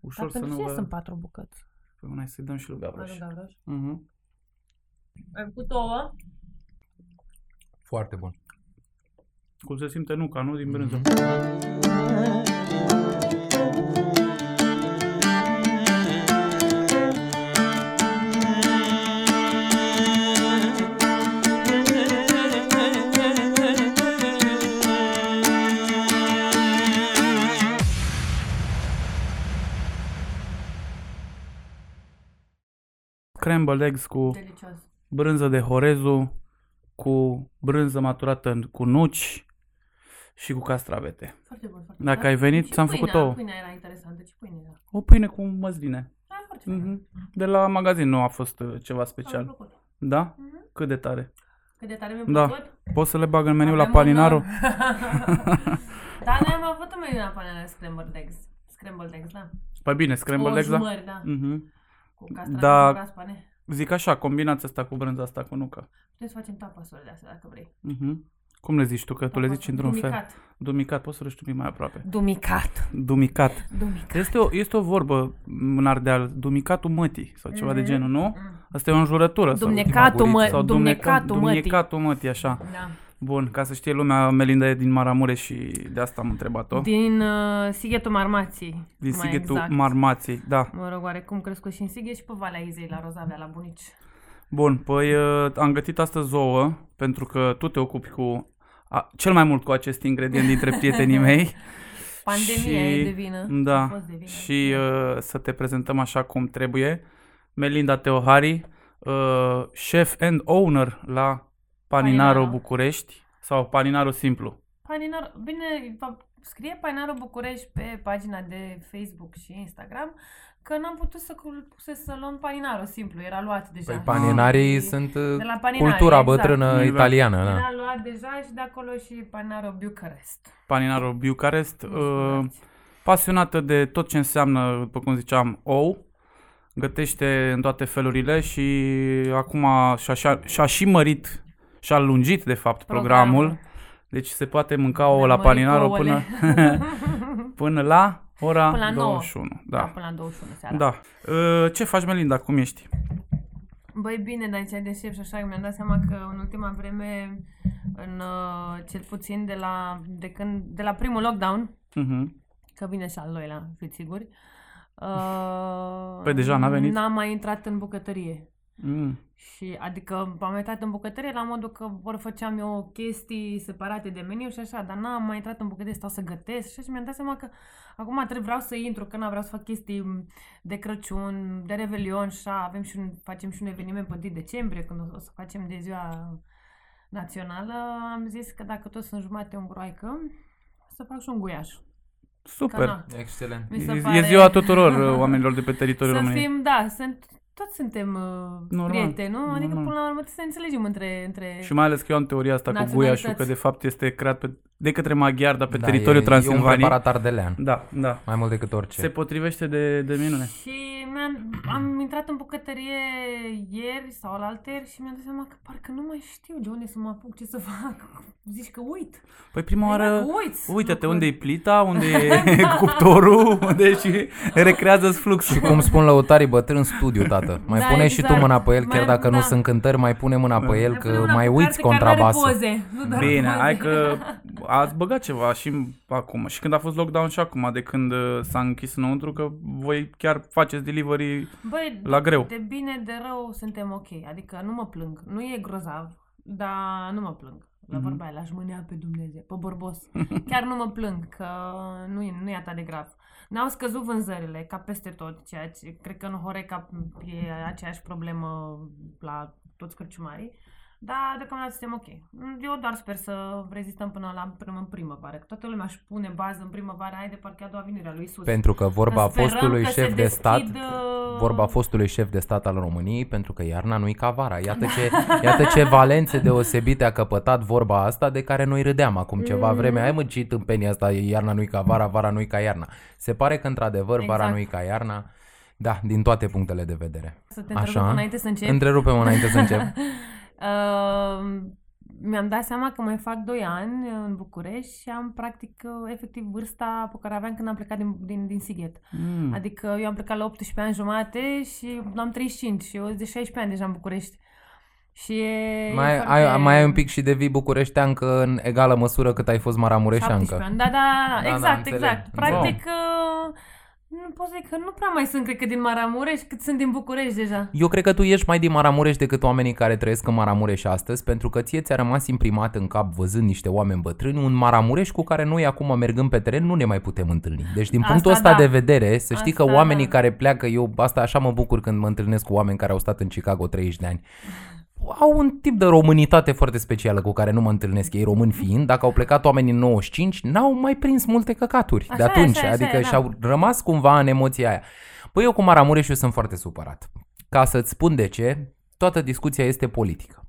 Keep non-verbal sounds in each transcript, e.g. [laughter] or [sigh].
Ușor Dar să pentru nu ce vă... sunt patru bucăți? Păi una să-i dăm și lui Gavroș. Adu Gavroș. Mhm. Ai făcut ouă? Foarte bun. Cum se simte nuca, nu? Din brânză. Scrambled eggs cu Delicios. brânză de horezu, cu brânză maturată în- cu nuci și cu castravete. Foarte bun, foarte Dacă bun. ai venit, Și ți-am pâinea, făcut ouă. Pâinea era interesantă. Ce pâine era? O pâine cu măsline. Da, foarte fain. Mhm. De la magazin nu a fost uh, ceva Mi-a special. plăcut. Da? Mhm. Cât de tare. Cât de tare mi-a Da. plăcut. Poți să le bag în meniu la Avem Palinaro? un- [laughs] da, noi am avut un meniu la Palinaro Scrambled Eggs. Scrambled Eggs, da. Păi bine, scrambled o eggs, da? jumări, da. Mhm. Cu castraveți Da. cu raspane. Zic așa, combinația asta cu brânza asta cu nucă. Putem să facem tapasuri de astea, dacă vrei. Mhm. Cum le zici tu? Că tu le zici Tapasuri. într-un fel. Dumicat. Dumicat. Poți să răști un pic mai aproape. Dumicat. Dumicat. Dumicat. Este o, este o vorbă în Ardeal, dumicatul mătii sau ceva de Mhm. genul, nu? Mm. Asta e o înjurătură. sau- Dumnecatul, mă, sau dumnecatul mătii. dumnecatul mătii, așa. Da. Bun, ca să știe lumea, Melinda e din Maramureș și de asta am întrebat-o. Din uh, Sighetul Marmației. Din mai Sighetul exact. Marmației, da. Mă rog, oarecum crescut și în Sighet și pe Valea Izei, la Rozavea, la bunici. Bun, păi uh, am gătit astăzi ouă, pentru că tu te ocupi cu a, cel mai mult cu acest ingredient dintre prietenii [laughs] mei. Pandemia Și- e de vină. Da, A fost de vină. și uh, să te prezentăm așa cum trebuie. Melinda Teohari, uh, chef and owner la Paninaro, Paninaro. București sau Paninaro Simplu. Paninaro, bine, va- scrie Paninaro București pe pagina de Facebook și Instagram că n-am putut să, cul- să, să luăm Paninaro simplu, era luat deja. Păi paninarii Și- sunt uh, de la Paninari, cultura exact. bătrână Exact. italiană. Da. Era luat deja și de acolo și Paninaro Bucharest. Paninaro Bucarest, Nu uh, știu, pasionată de tot ce înseamnă, după cum ziceam, ou, gătește în toate felurile și acum și-a, și-a, și-a și mărit, și-a lungit, de fapt, programul. Deci se poate mânca ouă Le-a la mărit Paninaro până, ouăle. [laughs] până la ora Până la 9. 21. Da. Da. până la 21 seara. Da. Uh, ce faci, Melinda? Cum ești? Băi, bine, dar aici de șef și așa, mi-am dat seama că în ultima vreme, în uh, cel puțin de la, de, când, de la primul lockdown, Mhm. că vine și al doilea, fiți siguri, uh, Păi deja n-a venit? N-am mai intrat în bucătărie. Mm. Și, adică am intrat în bucătărie la modul că vor făceam eu chestii separate de meniu și așa, dar n-am mai intrat în bucătărie, stau să gătesc și așa și mi-am dat seama că acum trebuie vreau să intru, că n vreau să fac chestii de Crăciun, de Revelion și așa, avem și un, facem și un eveniment pe 1 decembrie, când o, o să facem de ziua națională, am zis că dacă tot sunt jumate unguroaică, să fac și un guiaș. Că Super. na, Excelent. mi se E, pare... e ziua tuturor uh, oamenilor de pe teritoriul Să României. fim, da, sunt, toți suntem uh, Normal, prieteni, nu? Adică normal. până la urmă trebuie să ne înțelegem între... între... Și mai ales că eu am teoria asta cu Naționalități. guiașul, că de fapt este creat pe, de către maghiar, dar pe Da, teritoriul e, E un Transilvaniei. preparat ardelean. Da, da. Mai mult decât orice. Se potrivește de, de minune. Și mi-am, am intrat în bucătărie ieri sau alaltăieri și mi-am dat seama că parcă nu mai știu de unde să mă apuc, ce să fac. [laughs] Zici că uit. Păi prima Păi oară, dacă uiți uite-te lucruri. unde e plita, unde [laughs] e cuptorul, unde și recrează-ți fluxul. Și cum spun lăutarii bătrâni, studiu, tată. [laughs] Mai Da, pune și tu exact. mâna pe el, chiar Mai- dacă nu da. sunt cântări, mai pune mâna pe el, Mai pune că una mai cu uiți carte care are contrabasul. Poze, nu doar Bine, poze. hai că ați băgat ceva și acum. Și când a fost lockdown și acum, de când uh, s-a închis înăuntru, că voi chiar faceți delivery Băi, la greu. de bine, de rău suntem ok. Adică nu mă plâng. Nu e grozav, dar nu mă plâng. La Mhm. vorba aia, l-aș mânea pe Dumnezeu, pe bărbos. [laughs] Chiar nu mă plâng, că nu e, nu e atât de grav. N-au scăzut vânzările, ca peste tot, ceea ce cred că în Horeca e aceeași problemă la toți cărciumarii. Dar deocamdată suntem ok. Eu doar sper să rezistăm până la până în primăvară. Că toată lumea își pune bază în primăvară, hai de parcă a doua venire a lui Isus. Pentru că vorba Că sperăm fostului că se șef de stat, deschid, uh, vorba fostului șef de stat al României, pentru că iarna nu-i ca vara. Iată ce, [laughs] iată ce valențe deosebite a căpătat vorba asta de care noi râdeam acum ceva Mm. vreme. Ai mă ce tâmpenia asta, e iarna nu-i ca vara, vara nu-i ca iarna. Se pare că într-adevăr vara Exact. nu-i ca iarna. Da, din toate punctele de vedere. Să te Așa. întrerup înainte să încep. Întrerupem înainte să încep. [laughs] Uh, mi-am dat seama că mai fac 2 ani în București și am practic uh, efectiv vârsta pe care aveam când am plecat din, din, din Sighet. Mm. Adică eu am plecat la 18 ani jumate și am 35 și eu sunt de 16 ani deja în București. Și e, Mai, e foarte... ai, mai ai un pic și de vii bucureșteancă în egală măsură cât ai fost 17 maramureșeancă. ani. Da, da, Da, da, da, exact, înțeleg. exact. Practic, uh, nu pot să zic că nu prea mai sunt, cred că, din Maramureș, cât sunt din București deja. Eu cred că tu ești mai din Maramureș decât oamenii care trăiesc în Maramureș astăzi, pentru că ție ți-a rămas imprimat în cap văzând niște oameni bătrâni, un Maramureș cu care noi acum mergând pe teren nu ne mai putem întâlni. Deci din Asta punctul ăsta da. de vedere, să știi că Asta oamenii da. care pleacă, eu asta așa mă bucur când mă întâlnesc cu oameni care au stat în Chicago 30 de ani. Au un tip de românitate foarte specială cu care nu mă întâlnesc ei români fiind. Dacă au plecat oamenii în 95, n-au mai prins multe căcaturi de Așa e, atunci. așa e, așa adică e, da. și-au rămas cumva în emoția aia. Păi eu cu Maramureșul sunt foarte supărat. Ca să-ți spun de ce, toată discuția este politică.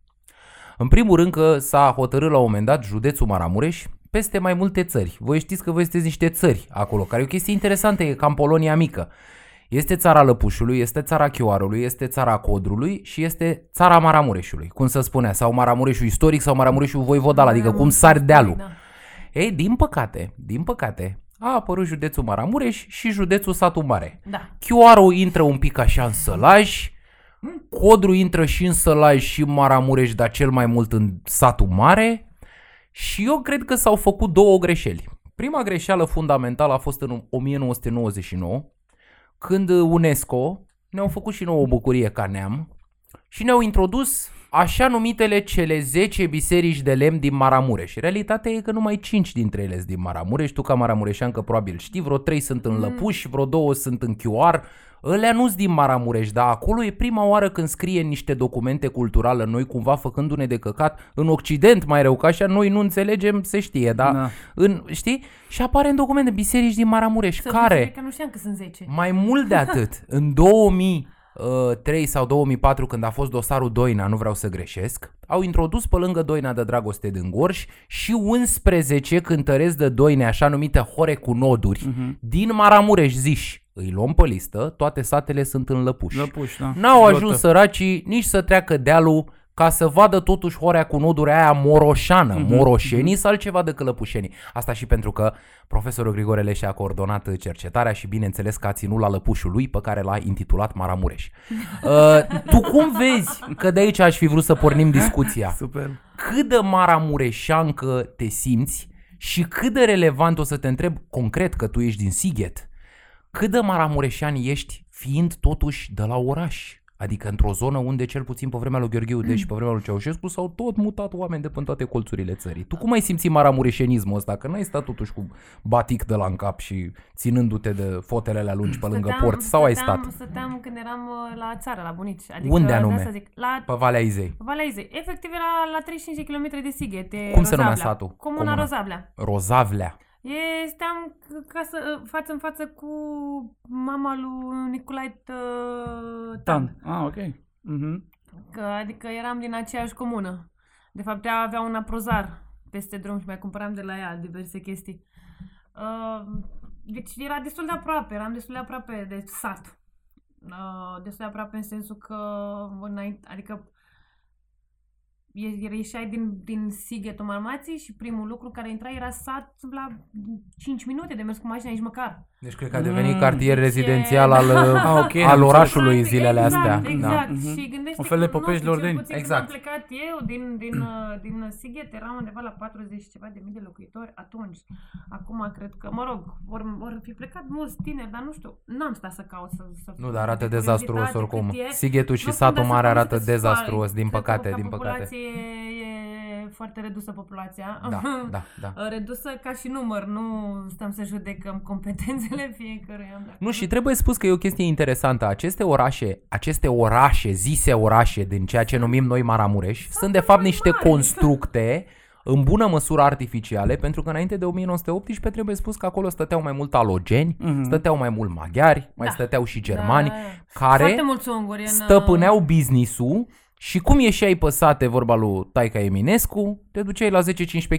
În primul rând că s-a hotărât la un moment dat județul Maramureș peste mai multe țări. Voi știți că voi sunteți niște țări acolo, care e o chestie interesantă, e cam Polonia mică. Este țara Lăpușului, este țara Chioarului, este țara Codrului și este țara Maramureșului, cum se spunea, sau Maramureșul istoric sau Maramureșul voivodal, adică cum sari dealul. Da. Ei, din păcate, din păcate, a apărut județul Maramureș și județul Satu Mare. Da. Chioarul intră un pic așa în sălaj, Codru intră și în sălaj și în Maramureș, dar cel mai mult în satul mare și eu cred că s-au făcut două greșeli. Prima greșeală fundamentală a fost în 1999, când UNESCO ne-au făcut și nouă o bucurie ca neam și ne-au introdus așa numitele cele 10 biserici de lemn din Maramureș. Realitatea e că numai 5 dintre ele sunt din Maramureș. Tu ca maramureșeancă probabil știi, vreo 3 sunt în Lăpuș, vreo 2 sunt în Chioar. Ălea nu sunt din Maramureș, dar acolo e prima oară când scrie în niște documente culturale, noi cumva făcându-ne de căcat, în Occident mai rău, că așa noi nu înțelegem, se știe, da? Da. În, știi? Și apare în documente biserici din Maramureș, Să care... zice Că nu știam că sunt 10. Mai mult de atât, în 2003 sau 2004, când a fost dosarul Doina, nu vreau să greșesc, au introdus pe lângă Doina de Dragoste din Gorj și 11 cântăreți de Doine, așa numite hore cu noduri, Mhm. din Maramureș ziși. Îi luăm pe listă, toate satele sunt în lăpuși. Lăpuș, da. N-au Jotă. ajuns săracii nici să treacă dealul ca să vadă totuși horea cu noduri aia moroșană, Mhm, mm-hmm. moroșenii sau altceva decât lăpușenii. Asta și pentru că profesorul Grigore Leșe a coordonat cercetarea și bineînțeles că a ținut la lăpușul lui pe care l-a intitulat Maramureș. [laughs] Uh, tu cum vezi că de aici aș fi vrut să pornim discuția? Super. Cât de maramureșancă te simți și cât de relevant o să te întreb concret că tu ești din Sighet, cât de maramureșan ești fiind totuși de la oraș? Adică într-o zonă unde cel puțin pe vremea lui Gheorghe Udea și pe vremea lui Ceaușescu s-au tot mutat oameni de pe toate colțurile țării. Tu cum ai simțit maramureșenismul ăsta? Că n-ai stat totuși cu batic de la în cap și ținându-te de fotelele lungi pe lângă port sau ai stat? Stăteam, stăteam când eram uh, la țară, la bunici. Adică, Unde de anume? asta Zic, la Pe Valea Izei. Valea Izei. Efectiv era la 35 de km de Sighet, de Cum se numea Rozablea. satul? Comuna, Comuna. Rozablea. Rozavlea. E, steam ca să, față în față cu mama lui Nicolae uh, Tan. Tan. Ah, ok. Mhm. Că, adică eram din aceeași comună. De fapt, ea avea un aprozar peste drum și mai cumpăram de la ea diverse chestii. Uh, deci era destul de aproape, eram destul de aproape de sat. Uh, destul de aproape în sensul că, înainte, adică e- ieșeai din, din Sighetul Marmației și primul lucru care intra era sat la 5 minute de mers cu mașina, nici măcar. Deci cred că a devenit Mm, cartier deci e- rezidențial al, [laughs] Ah, ok, am al înțeles. orașului Exact, zilele exact, astea. Exact, Da. Mhm. și gândește Un fel de că, nu Popești știu, de cel Ordeni. puțin Exact. Când am plecat eu din, din, uh, [clears throat] din Sighet, eram undeva la 40 și ceva de mii de locuitori atunci. Acum cred că, mă rog, vor, vor fi plecat mulți tineri, dar nu știu, n-am stat să caut să... să Nu, dar arată de dezastruos curiozitate oricum. cât e. Sighetul și Nu știu, satul dar mare sunt arată convinsă că dezastruos, sunt- din cred că păcate, ca din păcate. populație e, e foarte redusă populația. Da, [laughs] da, da. Redusă ca și număr, nu stăm să judecăm competențele [laughs] fiecăruia. dar- Nu, și trebuie spus că e o chestie interesantă. Aceste orașe, aceste orașe, zise orașe din ceea ce numim noi Maramureș, sunt de fapt niște constructe în bună măsură artificiale, pentru că înainte de 1918 trebuie spus că acolo stăteau mai mult alogeni, Mhm. stăteau mai mult maghiari, mai Da. stăteau și germani, Da, da, da. care Foarte mulți unguri în... stăpâneau business-ul Și cum ieșeai pe sate, vorba lui Taica Eminescu, te duceai la 10-15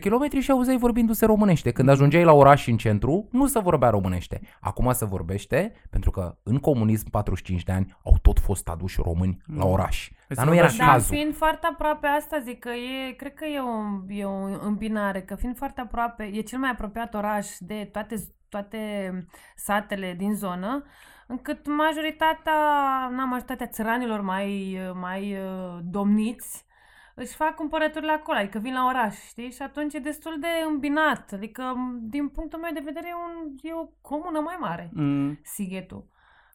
km și auzeai vorbindu-se românește. Când ajungeai la oraș și în centru, nu se vorbea românește. Acum se vorbește, pentru că în comunism 45 de ani au tot fost aduși români la oraș. Păi Dar se nu era vorbea Dar cazul. fiind foarte aproape asta, zic că e, cred că e o, e o îmbinare, că fiind foarte aproape, e cel mai apropiat oraș de toate, toate satele din zonă, încât majoritatea, na, majoritatea țăranilor mai, mai uh, domniți își fac cumpărăturile acolo, adică vin la oraș, știi? Și atunci e destul de îmbinat, adică din punctul meu de vedere e, un, e o comună mai mare, Mm. Sighetul.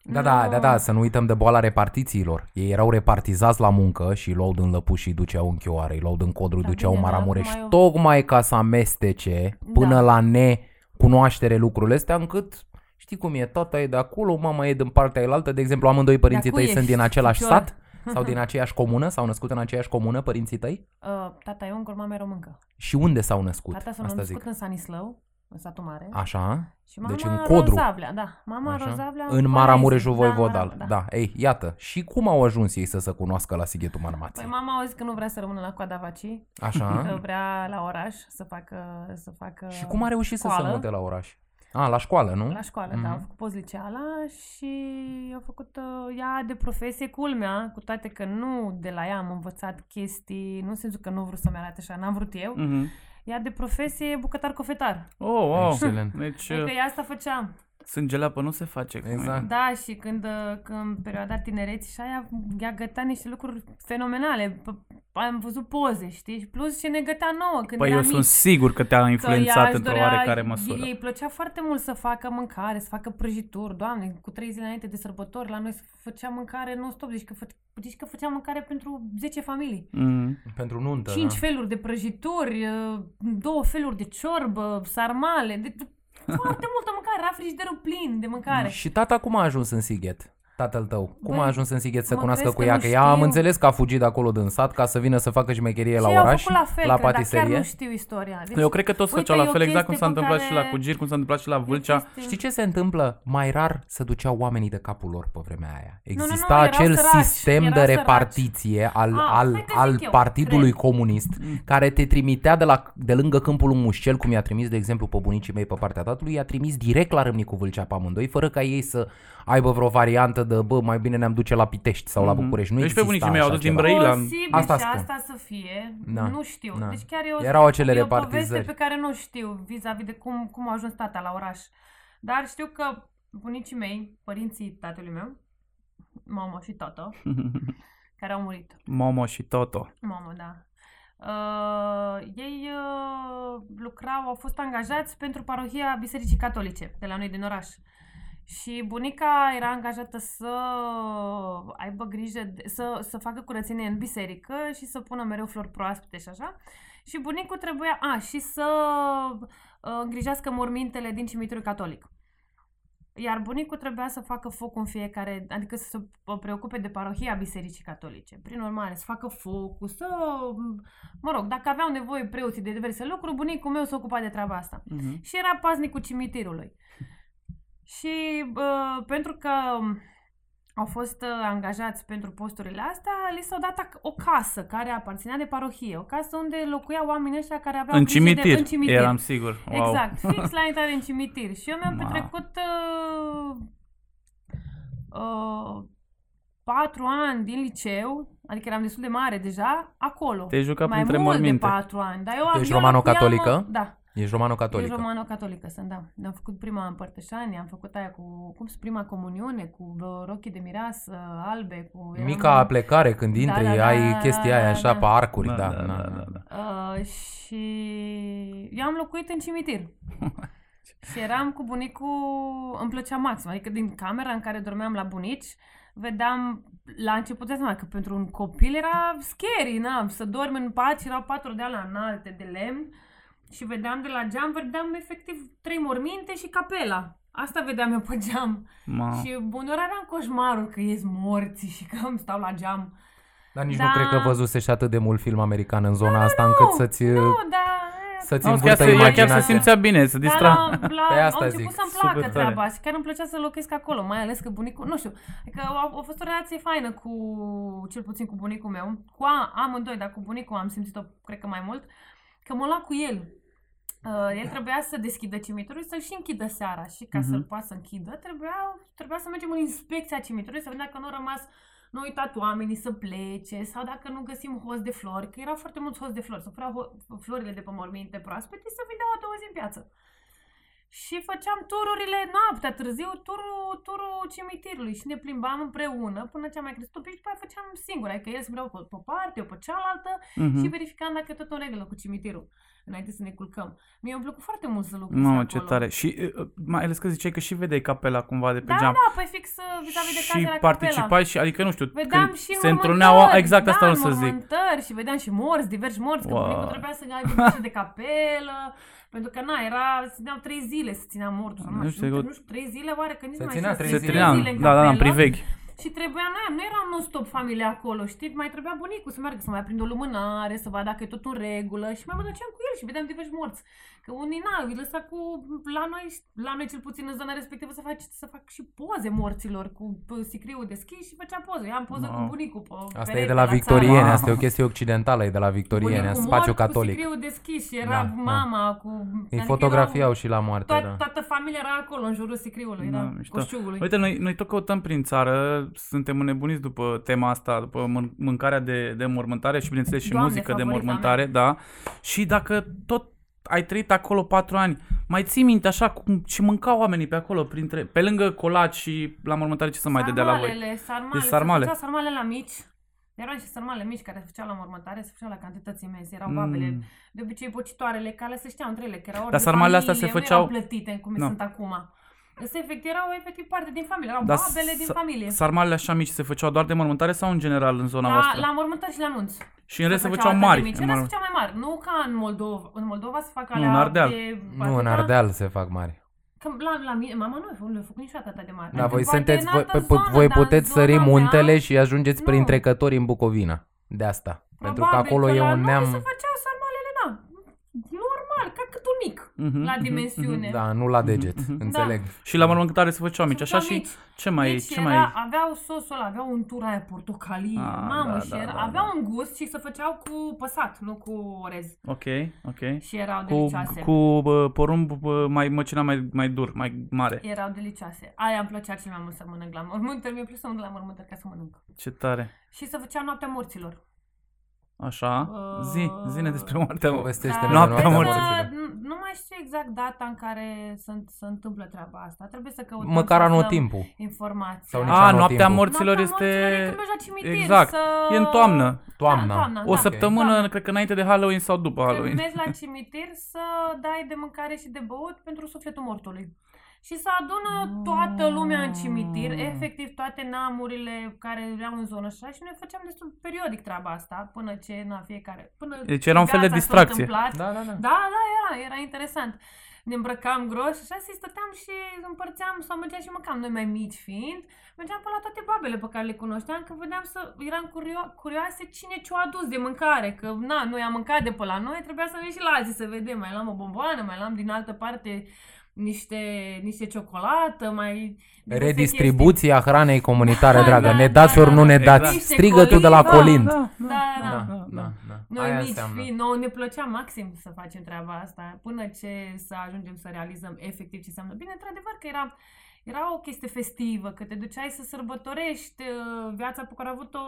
Da, da, da, da, să nu uităm de boala repartițiilor. Ei erau repartizați la muncă și îi luau din lăpuși și îi duceau în chioare, îi luau din codru, îi Da, duceau în bine, dar Maramureș, acum e o- tocmai ca să amestece până Da. la necunoaștere lucrurile astea, încât Știi cum e, tata e de acolo, mama e din partea elaltă, de exemplu, amândoi părinții cui tăi sunt ești? din același Ficior. sat sau din aceeași comună, s-au născut în aceeași comună părinții tăi? Uh, tata e ungur, mama e româncă. Și unde s-au născut? Tata s-a Asta născut zic. în Sanislău, în satul mare. Așa? Și mama Deci în Codru. Rozavlea, da. Mama Așa? Rozavlea În Maramureșul Foreze. Voivodal. Da, Da, Mara- da. Ei, iată. Și cum au ajuns ei să se cunoască la Sighetul Marmației? Păi mama a zis că nu vrea să rămână la coada vacii, că Așa? [laughs] vrea la oraș să facă, să facă Și cum a reușit să se școală. mute la oraș? A, la școală, nu? La școală, Mhm. da, a făcut postliceala și a făcut uh, ea de profesie culmea, cu toate că nu de la ea am învățat chestii, nu în sensul că nu vreau să-mi arate așa, n-am vrut eu. Mhm. Ea de profesie e bucătar-cofetar. Oh, oh. [laughs] Excelent. Deci, Adică ea asta făcea. sângele apă nu se face. cum e. Exact. Da, și când, uh, când în perioada tinereții și aia, ea gătea niște lucruri fenomenale. P- Am văzut poze, știi? Și Plus și ne gătea nouă când Păi era eu mici. sunt sigur că te-a Că ea influențat își într-o dorea- oarecare măsură. Ei îi plăcea foarte mult să facă mâncare, să facă prăjituri. Doamne, cu trei zile înainte de sărbători, la noi se făcea mâncare non-stop. Deci că, fă, deci că făcea mâncare pentru 10 familii. Mm. Pentru nuntă, Cinci da. feluri de prăjituri, uh, două feluri de ciorbă, sarmale. De, de, foarte multă mâncare. Era frigiderul plin de mâncare. Și tata cum a ajuns în Sighet? Tatăl tău. Cum Băi, a ajuns în Sighet să mă cunoască crezi cu că ea? nu Că ea am știu. înțeles că a fugit de acolo din sat ca să vină să facă șmecherie la și eu oraș, au făcut la fel, la cred, dar patiserie. chiar nu știu istoria. Deci, Eu cred că toți uite, făceau la e o fel, exact cum chestie s-a pe întâmplat și la care- Cugir, cum s-a întâmplat și la e o Vâlcea. chestie- Știi ce se întâmplă? Mai rar se duceau oamenii de capul lor pe vremea aia. nu, Exista erau acel săraci, sistem de erau săraci. repartiție al, Ah, al, hai că zic al eu, partidului cred. comunist care te trimitea de, la, de lângă câmpul Mușcel, cum i-a trimis, de exemplu, pe bunicii mei pe partea tatălui, i-a trimis direct la Râmnicu Vâlcea pe amândoi, fără ca ei să aibă vreo variantă de, bă, mai bine ne-am duce la Pitești sau la Mhm. București. Nu Deci pe exista bunicii mei au așa dus din ceva. Brăila. Posibil Asta și spun. asta să fie, Da. nu știu. Da. Deci chiar eu Erau acele e o repartizări. poveste pe care nu știu vis-a-vis de cum, cum a ajuns tata la oraș. Dar știu că bunicii mei, părinții tatălui meu, mama și tata, [laughs] care au murit, Momo și Toto. Mamă, da. Uh, ei uh, lucrau, au fost angajați pentru parohia Bisericii Catolice de la noi din oraș. Și bunica era angajată să aibă grijă, de, să, să facă curățenie în biserică și să pună mereu flori proaspete și așa. Și bunicul trebuia, a, și să uh, îngrijească mormintele din cimitirul catolic. Iar bunicul trebuia să facă foc în fiecare, adică să se preocupe de parohia Bisericii Catolice. Prin urmare, să facă focul, să... Mă rog, dacă aveau nevoie preoții de diverse lucruri, bunicul meu s-a ocupat de treaba asta. Mhm. Și era paznicul cimitirului. Și uh, pentru că au fost uh, angajați pentru posturile astea, li s-a dat ac- o casă care aparținea de parohie, o casă unde locuiau oamenii ăștia care aveau În grijă de, cimitir. în cimitir. Eram sigur. Wow. Exact, [laughs] fix la intrare în cimitir. Și eu mi-am Ma. petrecut uh, uh, patru ani din liceu, adică eram destul de mare deja, acolo. Te-ai jucat Mai printre mult morminte. de patru ani. Dar eu, Tu ești eu romano-catolică? locuiam, Da, Ești romano-catolică. Ești romano-catolică sunt, da. Am făcut prima împărtășanie, am făcut aia cu, cum se prima comuniune, cu bă, rochii de mireasă albe, cu... eram- Mica plecare când Da, intri, da, da, ai da, chestia da, aia da, așa da. pe arcuri, Da, da, da, da, da, da, da. Uh, și eu am locuit în cimitir. [laughs] și eram cu bunicul, îmi plăcea maxim. Adică din camera în care dormeam la bunici, vedeam la început, dați seama că pentru un copil era scary, na, să dormi în pat și erau patru de alea înalte de lemn și vedeam de la geam, vedeam efectiv trei morminte și capela. Asta vedeam eu pe geam. Ah. Ma. Și uneori aveam coșmarul că ies morții și că îmi stau la geam. Dar nici Da. nu cred că văzusești atât de mult film american în zona asta încât să-ți... Nu, dar... Să-ți Auzi, chiar învârtă se, ea chiar se imaginația. simțea bine, să distra. Dar la, la, Pe asta au început zic, să-mi super placă tare. treaba și chiar îmi plăcea să locuiesc acolo, mai ales că bunicul, nu știu, adică a, a fost o relație faină cu, cel puțin cu bunicul meu, cu a, amândoi, dar cu bunicul am simțit-o, cred că mai mult, că mă lua cu el. Uh, el trebuia să deschidă cimitirul și să-l și închidă seara și ca Mhm. să-l poată să închidă, trebuia, trebuia să mergem în inspecția cimitirului să vedem dacă nu au rămas nu au uitat oamenii să plece sau dacă nu găsim hoți de flori, că erau foarte mulți hoți de flori, să furau ho- florile de pe morminte proaspete și să vindeau a doua zi în piață. Și făceam tururile noaptea târziu, turul, turul cimitirului și ne plimbam împreună până ce am mai crescut un pic și după aia făceam singur, adică el se vreau pe, pe o parte, eu pe cealaltă Mhm. și verificam dacă e tot în regulă cu cimitirul, înainte să ne culcăm. Mie mi-a plăcut foarte mult să locuiesc Mamă, acolo. ce tare. Și uh, mai ales că ziceai că și vedeai capela cumva de pe Da, geam. da, pe fix uh, vis-a-vis de și casa la participai și, adică nu știu, Vedeam când și se întruneau, exact da, asta vreau să zic. înmormântări și vedeam și morți, diversi morți, că Wow. bunicul trebuia să aibă grijă de capelă, [laughs] pentru că na, era, se țineau trei zile să ținea mortul. Nu, Nu nu, știu, știu, eu- nu știu, trei zile oare, că nici Se nu mai ținea știu, trei Se zile. țineam, zile în da, da, da, în capelă. priveghi. Și trebuia, nu, nu era non-stop familia acolo, știi? Mai trebuia bunicul să meargă să mai prindă o lumânare, să vadă dacă e tot în regulă și mai mă duceam cu el și vedeam diversi morți. Că unii, na, îi lăsa cu, la noi, la noi cel puțin în zona respectivă să fac, să fac și poze morților cu p- sicriul deschis și făcea poze. Eu am poză Wow. cu bunicul pe Asta perete e de la țară. victoriene, Wow. asta e o chestie occidentală, e de la victoriene, Bunicul în spațiu mort Cu catolic. sicriul deschis și era Da, da. mama cu... Îi adică fotografiau erau- și la moarte, Toată, da. toată familia era acolo, în jurul sicriului, Da, da, mișto. coșciugului. Uite, noi, noi tot căutăm prin țară, suntem înnebuniți după tema asta, după mân- mâncarea de, de mormântare și, bineînțeles, și Doamne, muzică de favorita mormântare, da. Și dacă tot ai trăit acolo patru ani, mai ții minte așa cum și mâncau oamenii pe acolo, printre, pe lângă colaci și la mormântare ce să mai dădea la voi? Sarmalele, sarmale, Deci se sarmale. făceau sarmale la mici. Erau și sarmale mici care se făceau la mormântare, se făceau la cantități imense, erau babele. Mm. De obicei pocitoarele, care se știau între ele, că erau ori Dar de sarmalele astea familie, se nu făceau- erau plătite, cum Nu. sunt acum. Se efectiv, erau efectiv parte din familie, erau Dar babele din sa- familie. Sarmalele așa mici se făceau doar de mormântare sau în general în zona La, voastră? la mormântări și la nunți. și în rest se făceau făceau atât de mari. Mici. în În rest se mor- făceau mai mari. Nu ca în Moldova. În Moldova se fac Nu, alea în Ardeal. de Nu, în atâta. Ardeal se fac mari. Că la, la mine, mama nu le-a făcut niciodată atât de mare. Da, voi Poate sunteți, în voi, altă pe- pe- zonă, voi dar în puteți zona sări mea, muntele și ajungeți nu. prin trecători în Bucovina. De asta. Pentru că probabil acolo e la un noi neam... se făceau sarmalele, da. Normal, ca cât un mic. Mhm, La mhm, dimensiune. Da, nu la deget, Mhm, mhm. înțeleg. Și la mormântare se făceau mici, Se așa făceau și mici. ce mai, Deci ce era, mai... aveau sosul ăla, aveau untura aia portocalie, Ah, mamă, da, și da, era, da, aveau da. un gust și se făceau cu păsat, nu cu orez. Ok, ok. Și erau Cu, delicioase. cu bă, porumb bă, mai măcina mai, mai dur, mai mare. Erau delicioase. Aia îmi plăcea cel mai mult să mănânc la mormântări. Mi-a plăcut să mănânc la mormântări ca să mănânc. Ce tare. Și să făcea noaptea morților. Așa? Uh, Zi, zine despre moartea mă. Povestește-ne de Noaptea noaptea morților. morților. Nu, nu mai știu exact data în care se, se întâmplă treaba asta. Trebuie să căutăm Măcar să aflăm anotimpul. informații. Sau nici A, anotimpul. noaptea morților Noaptea este... morților e când mergi la cimitir Exact. Să... E în toamnă. Toamna. Da, toamna, O da. săptămână, Toamnă. cred că înainte de Halloween sau după Când Halloween. mergi la cimitir să dai de mâncare și de băut pentru sufletul mortului. Și să adună toată lumea în cimitir, Mm. efectiv toate namurile care erau în zonă așa și noi făceam destul periodic treaba asta până ce, na, fiecare, până Deci era un fel de viața s-a distracție. întâmplat. Da, da, da. Da, da, era, era interesant. Ne îmbrăcam gros și așa și stăteam și împărțeam sau mergeam și mâncam noi mai mici fiind. Mergeam pe la toate babele pe care le cunoșteam, că vedeam să eram curio- curioase cine ce-o adus de mâncare. Că na, noi am mâncat de pe la noi, trebuia să venim și la alții să vedem. Mai luam o bomboană, mai luam din altă parte niște, niște ciocolată, mai... diverse Redistribuția hranei comunitare, Da, dragă. da, Ne da, dați da, ori nu da. ne Exact. dați. Niște Strigă tu de la colibi, da, Colind. chestii. Da, da, Da, da. da, da. Noi Aia mici înseamnă. fiind, nouă ne plăcea maxim să facem treaba asta, până ce să ajungem să realizăm efectiv ce înseamnă. Bine, într-adevăr că era, era o chestie festivă, că te duceai să sărbătorești uh, viața pe care a avut-o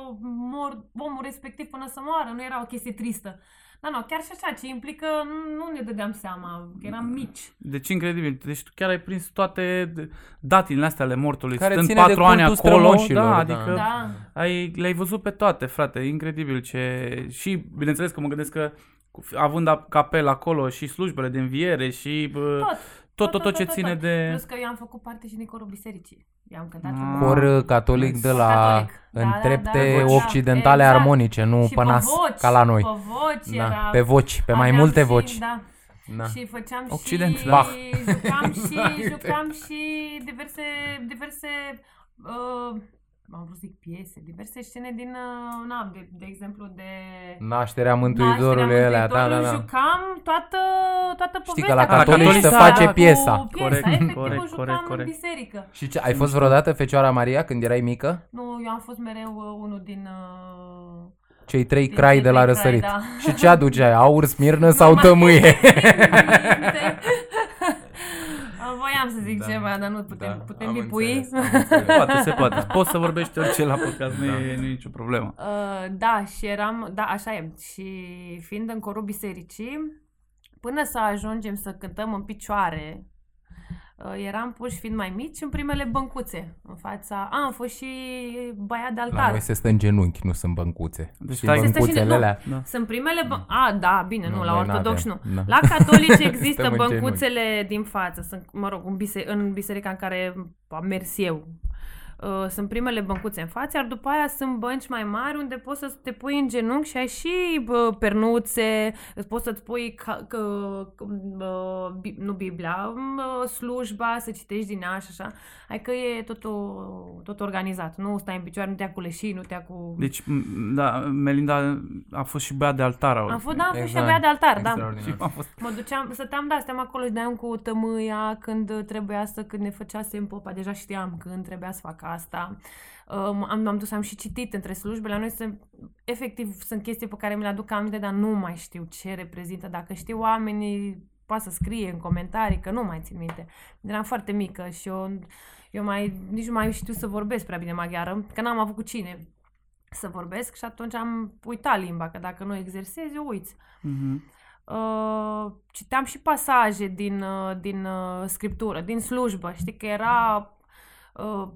mor, omul respectiv până să moară, nu era o chestie tristă. Da, nu, chiar și așa, ce implică, nu, nu ne dădeam seama, că eram mici. Deci incredibil. Deci tu chiar ai prins toate datinile astea ale mortului. Care Stând ține de patru ani cultul acolo, strămoșilor, da, da. adică Da. ai, le-ai văzut pe toate, frate. Incredibil ce... Și, bineînțeles că mă gândesc că cu- având a- capel acolo și slujbele de înviere și bă, Tot. Tot, tot, tot ce ține de... Plus că eu am făcut parte și din corul bisericii. Eu am cântat Ah. în Cor uh, catolic de la Catolic. Da, în da, trepte da, da. occidentale Exact. armonice, nu și pe nas, voci, ca la noi. Pe voci Da, era... pe voci, pe mai aveam multe și, voci. Da. Da. Și făceam Occident. și... Bach. Jucam și, [laughs] jucam și diverse, diverse uh, am vrut să zic piese, diverse scene din, uh, na, de, de exemplu, de... Nașterea Mântuitorului Nașterea alea, da, da, Mântuitorului, da. Jucam toată, toată Știi povestea. că la cu catolici piesa, se face cu piesa. Piesa, Corect, efectiv, corect, o jucam corect, în corect. biserică. Și ce, ai fost vreodată Fecioara Maria când erai mică? Nu, eu am fost mereu uh, unul din... Uh, Cei trei Din crai cei de la trei răsărit. crai, da. Și ce aduceai? Aur, smirnă [laughs] sau mai- tămâie? [laughs] [laughs] Voiam să zic Da. ceva, dar nu putem, Da, putem am bipui. înțeles, am [laughs] înțeles. Poate, se poate. Poți să vorbești orice la podcast, nu, e, nu e nicio problemă. Uh, da, și eram, da, așa e. Și fiind în corul bisericii, până să ajungem să cântăm în picioare, uh, eram puși fiind mai mici în primele băncuțe în fața... A, am fost și băiat de La altar. noi se stă în genunchi, nu sunt băncuțe. Deci Știi stai- Se stă și băncuțele de- alea? Da. Sunt primele... Bă- A, da, bine, nu, Nu, la noi ortodox n-avem. nu. Da. La catolici [laughs] există Stăm în genunchi. băncuțele din față. Sunt, mă rog, în, bise- în biserica în care am mers eu. Uh, sunt primele băncuțe în față, iar după aia sunt bănci mai mari unde poți să te pui în genunchi și ai și bă, pernuțe, îți poți să-ți pui ca, că, că, bă, bi, nu Biblia, bă, slujba, să citești din ea și așa. Adică e totul, tot organizat. Nu stai în picioare, nu te ia cu leșii, nu te ia cu... Deci, m- da, Melinda a fost și băiat de altar. am fost, da, am fost și Exact. abia de altar, da. Extraordinar. Și am fost Mă duceam, stăteam, da, stăteam acolo și dădeam cu tămâia când trebuia să, când ne făceasem popa, deja știam când trebuia să fac asta. Um, am, am dus, am și citit între slujbe, la noi sunt, efectiv, sunt chestii pe care mi le aduc aminte, dar nu mai știu ce reprezintă. Dacă știu oamenii, poate să scrie în comentarii, că nu mai țin minte. Eram foarte mică și eu, eu mai, nici nu mai știu să vorbesc prea bine maghiară, că n-am avut cu cine să vorbesc și atunci am uitat limba, că dacă nu exersezi, o uiți. Mhm. Uh, citeam și pasaje din, uh, din uh, scriptură, din slujbă. Știi că era uh,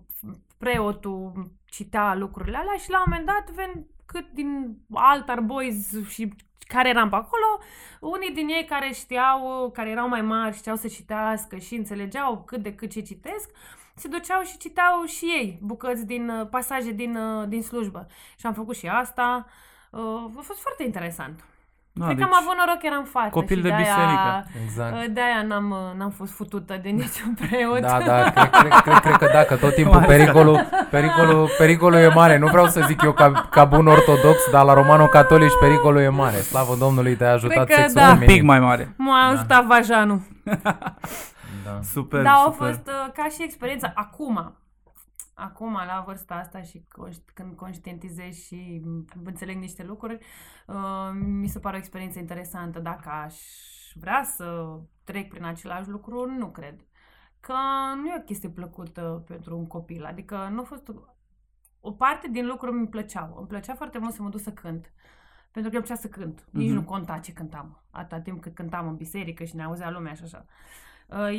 preotul citea lucrurile alea și la un moment dat ven cât din altar boys și care eram pe acolo, unii din ei care știau, care erau mai mari, știau să citească și înțelegeau cât de cât ce citesc, se duceau și citeau și ei bucăți din uh, pasaje din, uh, din slujbă. Și am făcut și asta. Uh, a fost foarte interesant. Da, Cred deci, că am avut noroc că eram fată copil și de de-aia, biserică. Exact. De-aia n-am, n-am fost futută de niciun [laughs] preot. Da, da, cred, cred, cred, cred că dacă tot timpul pericolul, pericolul, pericolul e mare. Nu vreau să zic eu ca, ca bun ortodox, dar la romano-catolici pericolul e mare. Slavă Domnului, te-a ajutat că sexul da. un feminin. pic mai mare. M-a ajutat vajanul. Da. Super, Da, a super. fost uh, ca și experiență acum. Acum, la vârsta asta și conș- când conștientizez și m, înțeleg niște lucruri, uh, mi se pare o experiență interesantă. Dacă aș vrea să trec prin același lucru, nu cred. Că nu e o chestie plăcută pentru un copil. Adică nu a fost... O parte din lucruri mi plăceau. Îmi plăcea foarte mult să mă duc să cânt. Pentru că îmi plăcea să cânt. Nici Mhm. nu conta ce cântam. Atâta timp cât cântam în biserică și ne auzea lumea și așa. Uh,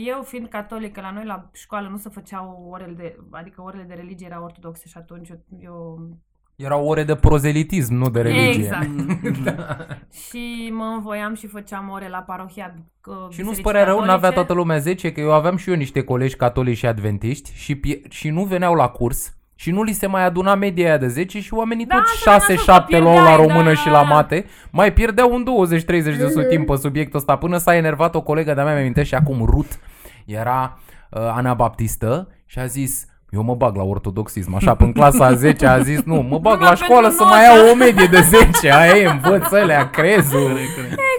Eu, fiind catolică, la noi la școală nu se făceau orele de, adică orele de religie erau ortodoxe și atunci eu, eu Erau ore de prozelitism, nu de religie. Exact. [laughs] Da. și mă învoiam și făceam ore la parohia uh, Și nu-ți bisericii părea rău, catolice. n-avea toată lumea 10, că eu aveam și eu niște colegi catolici și adventiști și, pie- și nu veneau la curs și nu li se mai aduna media aia de 10 și oamenii Da, tot asta am văzut, 6-7 că luau la pierdeai, română da. și la mate, mai pierdeau un 20-30 de sutim pe subiectul ăsta până s-a enervat o colegă de-a mea, mi-am și acum Ruth, era uh, anabaptistă și a zis eu mă bag la ortodoxism, așa, până în clasa a 10 a zis, nu, mă bag Numai la școală pentru să mai notă." iau o medie de 10, aia e, învăț alea, crezul.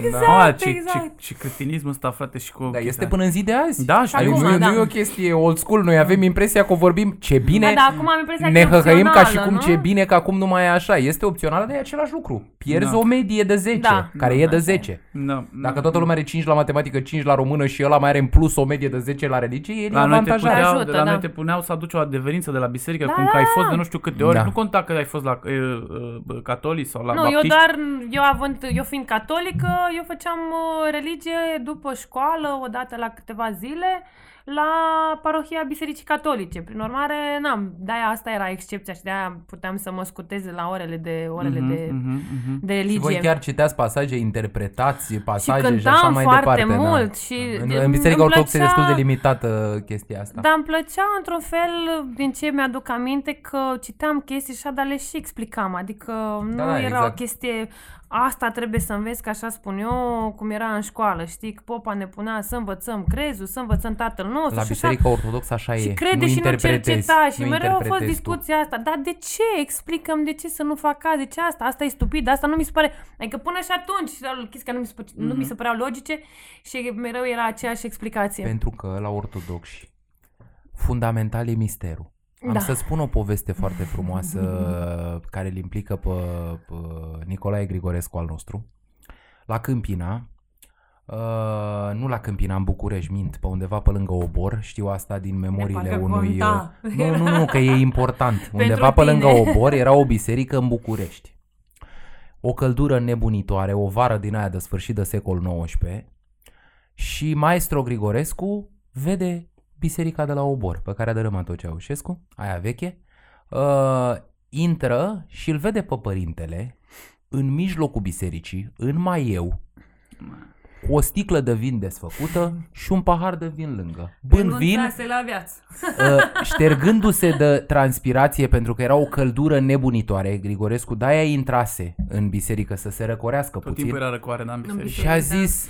Exact, Ah, ce, exact. ce, ce creștinismul ăsta, frate, și cu... Da, chestia este până în zi de azi. Da, și Adică acum, nu, da. nu e o chestie old school, noi avem impresia că vorbim ce bine, Da, da, acum am impresia că ne e hăhăim ca și opțională, cum nu? ce bine că acum nu mai e așa. Este opțională, dar e același lucru. Pierzi Da. o medie de 10, Da. care Da, e de asta e. 10. Da, Dacă toată lumea are 5 la matematică, 5 la română și ăla mai are în plus o medie de 10 la religie, el e La noi, te avantajat. puneau, Ajută, la da. noi te puneau să aduci o adeverință de la biserică, Da, cum da, că ai fost da. de nu știu câte ori. Da. Nu conta că ai fost la uh, uh, catolici sau la Nu, baptiști. eu doar, eu având, eu fiind catolică, eu făceam uh, religie după școală, o dată la câteva zile, la parohia Bisericii Catolice. Prin urmare, n-am, de-aia asta era excepția și de-aia puteam să mă scutez de la orele de, orele Mhm, de, mhm, mhm. de Și religie. voi chiar citeați pasaje, interpretați și pasaje și, cântam așa mai foarte departe. mult da. și În, de- în Biserica îmi Ortodoxă e plăcea- destul de limitată chestia asta. Dar îmi plăcea într-un fel, din ce mi-aduc aminte, că citeam chestii și așa, dar le și explicam. Adică nu Da, da, era exact. o chestie, asta trebuie să înveți, că așa spun eu, cum era în școală, știi, că popa ne punea să învățăm crezul, să învățăm tatăl nostru La și așa. Biserica Ortodoxă așa Și e. crede nu și nu interpretezi, cerceta și nu mereu a fost interpretezi tu. discuția asta. Dar de ce? Explicăm de ce să nu fac caz, de ce asta? Asta e stupid, asta nu mi se pare... Adică până și atunci chestia nu mi se, pă- nu Mhm. mi se păreau logice și mereu era aceeași explicație. Pentru că la ortodoxi fundamental e misterul. Am Da. să spun o poveste foarte frumoasă care îl implică pe, pe Nicolae Grigorescu al nostru. La Câmpina, uh, nu la Câmpina, în București, mint, pe undeva pe lângă Obor, știu asta din memoriile parcă unui... conta. uh, Nu, nu, nu, că e important. [laughs] undeva pe tine. lângă Obor era o biserică în București. O căldură nebunitoare, o vară din aia de sfârșit de secol XIX și maestro Grigorescu vede biserica de la Obor, pe care a dărâmat-o Ceaușescu, aia veche, uh, intră și îl vede pe părintele în mijlocul bisericii, în maieu, cu o sticlă de vin desfăcută și un pahar de vin lângă. Bând vin, Renunțase la viață. uh, ștergându-se de transpirație pentru că era o căldură nebunitoare, Grigorescu de-aia intrase în biserică să se răcorească Tot puțin. timpul era răcoare, da, în biserică. Și a zis,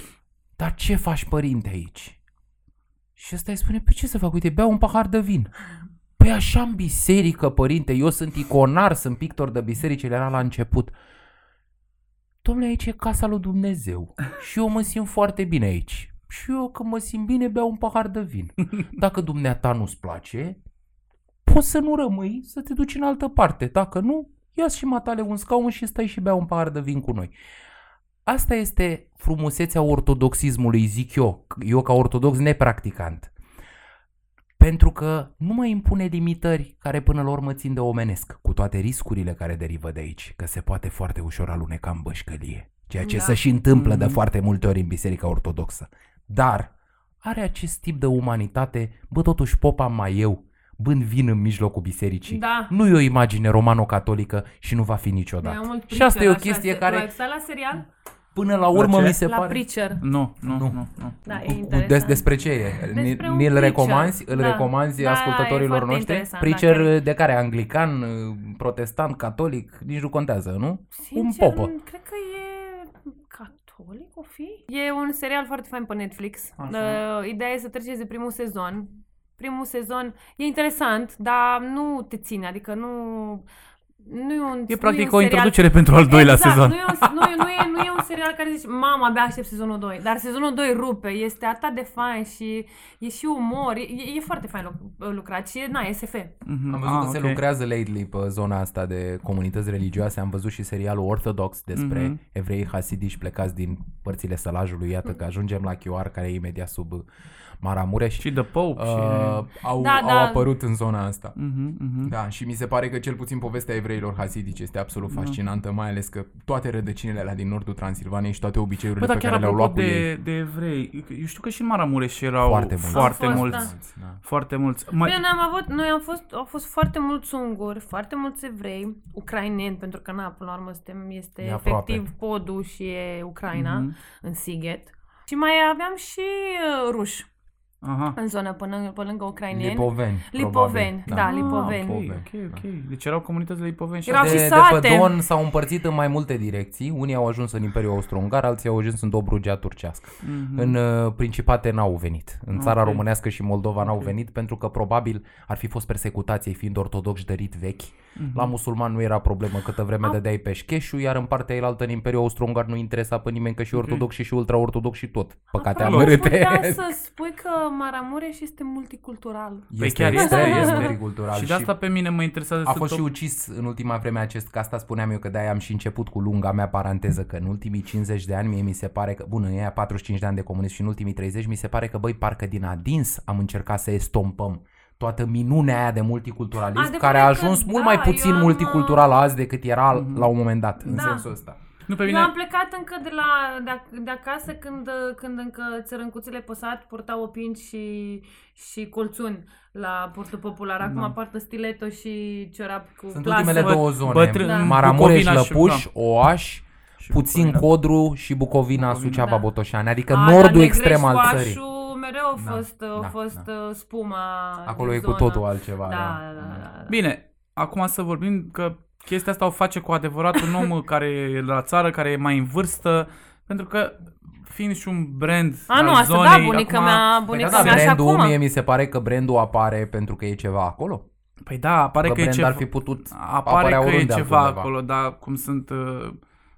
dar ce faci părinte aici? Și ăsta îi spune, pe ce să fac? Uite, beau un pahar de vin. Păi așa în biserică, părinte, eu sunt iconar, sunt pictor de biserici, el era la început. Domnule, aici e casa lui Dumnezeu și eu mă simt foarte bine aici. Și eu că mă simt bine, beau un pahar de vin. Dacă dumneata nu-ți place, poți să nu rămâi, să te duci în altă parte. Dacă nu, ia și matale un scaun și stai și bea un pahar de vin cu noi. Asta este frumusețea ortodoxismului, zic eu, eu ca ortodox nepracticant. Pentru că nu mai impune limitări care până la urmă țin de omenesc, cu toate riscurile care derivă de aici, că se poate foarte ușor aluneca în bășcălie, ceea ce Da. se și întâmplă de Mhm. foarte multe ori în Biserica Ortodoxă. Dar are acest tip de umanitate, bă, totuși popa mai eu, bând vin în mijlocul bisericii. Da. Nu e o imagine romano-catolică și nu va fi Mai niciodată. mult Și asta e o Preacher, chestie așa, care, Tu ați stat la serial? până la urmă, ce? mi se La pare... Preacher. Nu, nu, Nu. nu, nu. Da, e Cu- interesant. Des, despre ce e? Ni- Despre un Ni-l preacher. recomanzi, îl Da. recomanzi Da, ascultătorilor e foarte noștri? interesant, Preacher dacă- de care? Anglican, protestant, catolic? Nici nu contează, nu? un Sincer, popă. cred că e catolic o fi? E un serial foarte fain pe Netflix. Așa. Uh, ideea e să treceți de primul sezon. Primul sezon e interesant, dar nu te ține, adică nu... Nu e, un, E nu e practic un o serial- introducere pentru al doilea exact, sezon. Nu e, un, nu, e, nu, e, nu e un serial care zici, mama, abia aștept sezonul 2. Dar sezonul 2 rupe, este atât de fain și e și umor, e, e foarte fain luc- lucrat și e, na, SF. Mhm. Am văzut Ah, că se ok. lucrează lately pe zona asta de comunități religioase. Am văzut și serialul Orthodox despre Mhm. evrei hasidici plecați din părțile sălajului. Iată că ajungem la QR, care e imediat sub uh, Maramureș. Și The Pope și... Uh, au, Da, au da. apărut în zona asta. Mhm, mhm. Da, și mi se pare că cel puțin povestea evreilor hasidici este absolut Da. fascinantă, mai ales că toate rădăcinile alea din nordul Transilvaniei și toate obiceiurile Bă, dar pe chiar care le-au apropo luat cu ei. de, de evrei, eu știu că și în Maramureș erau Foarte foarte, mulți. foarte Au fost, mulți. da. Da. Foarte mulți. Mai, Bine, noi am avut, noi am fost, au fost foarte mulți unguri, foarte mulți evrei, ucraineni, pentru că, na, până la urmă, suntem, este E aproape. efectiv podul și e Ucraina, Mhm. în Sighet. Și mai aveam și uh, ruși Aha. în zonă, până, pe lângă ucraineni. Lipoveni. Lipoveni, probabil. da, lipoveni. Ah, ok, ok, ok. Deci erau comunități de lipoveni și Erau de, și de sate. pe Don s-au împărțit în mai multe direcții. Unii au ajuns în Imperiul Austro-Ungar, alții au ajuns în Dobrogea turcească. Mhm. În uh, Principate n-au venit. În țara Ok. românească și Moldova n-au Ok. venit pentru că probabil ar fi fost persecutație fiind ortodoxi de rit vechi. Mhm. La musulman nu era problemă câtă vreme Am- dădeai peșcheșul, iar în partea elaltă în Imperiul Austro-Ungar nu interesa pe nimeni că și Ok. ortodoxi și ultra-ortodoxi și tot. Păcate Apropo, amărâte. putea [laughs] să spui că Maramureș este multicultural. Păi Este chiar este, extrem este. very cultural. Și de asta pe mine mă interesează A să fost tot- și ucis în ultima vreme acest, că asta spuneam eu, că de-aia am și început cu lunga mea paranteză, că în ultimii 50 de ani mie mi se pare că, bun, în ea 45 de ani de comunism și în ultimii 30 mi se pare că, băi, parcă din adins am încercat să estompăm toată minunea aia de multiculturalism, Adevărat care a că ajuns da, mult mai eu puțin am, multicultural azi decât era Mhm. la un moment dat, în Da. sensul ăsta. Nu pe Eu mine... am plecat încă de, la, de, ac- de acasă când, când încă țărâncuțile pe sat purtau opinci și, și colțuni la portul popular. Acum Da. poartă stiletto și ciorap cu Sunt plasă. ultimele Bă- două zone, bătrân- Da. Maramureș, Bucovina și- Lăpuș, da. Oaș, Și puțin Bucovina. Codru și Bucovina, Bucovina. Suceava, Da. Botoșani, adică A, dar nordul Negreș, extrem al Oașul țării. Mereu a Da, fost, a da, fost da. spuma Acolo din e cu zonă. totul altceva. Da, da. da, da, da, da. Bine, acum să vorbim că chestia asta o face cu adevărat un om [laughs] care e la țară, care e mai în vârstă, pentru că fiind și un brand A, nu, al asta zonei, da, bunica acum, mea, Păi bunica da, da, mea și brandul, acum. mie mi se pare că brandul apare pentru că e ceva acolo. Păi da, apare Că că, e brand ceva, ar fi putut apare apărea că e oriunde ceva altundeva. acolo, dar cum sunt uh,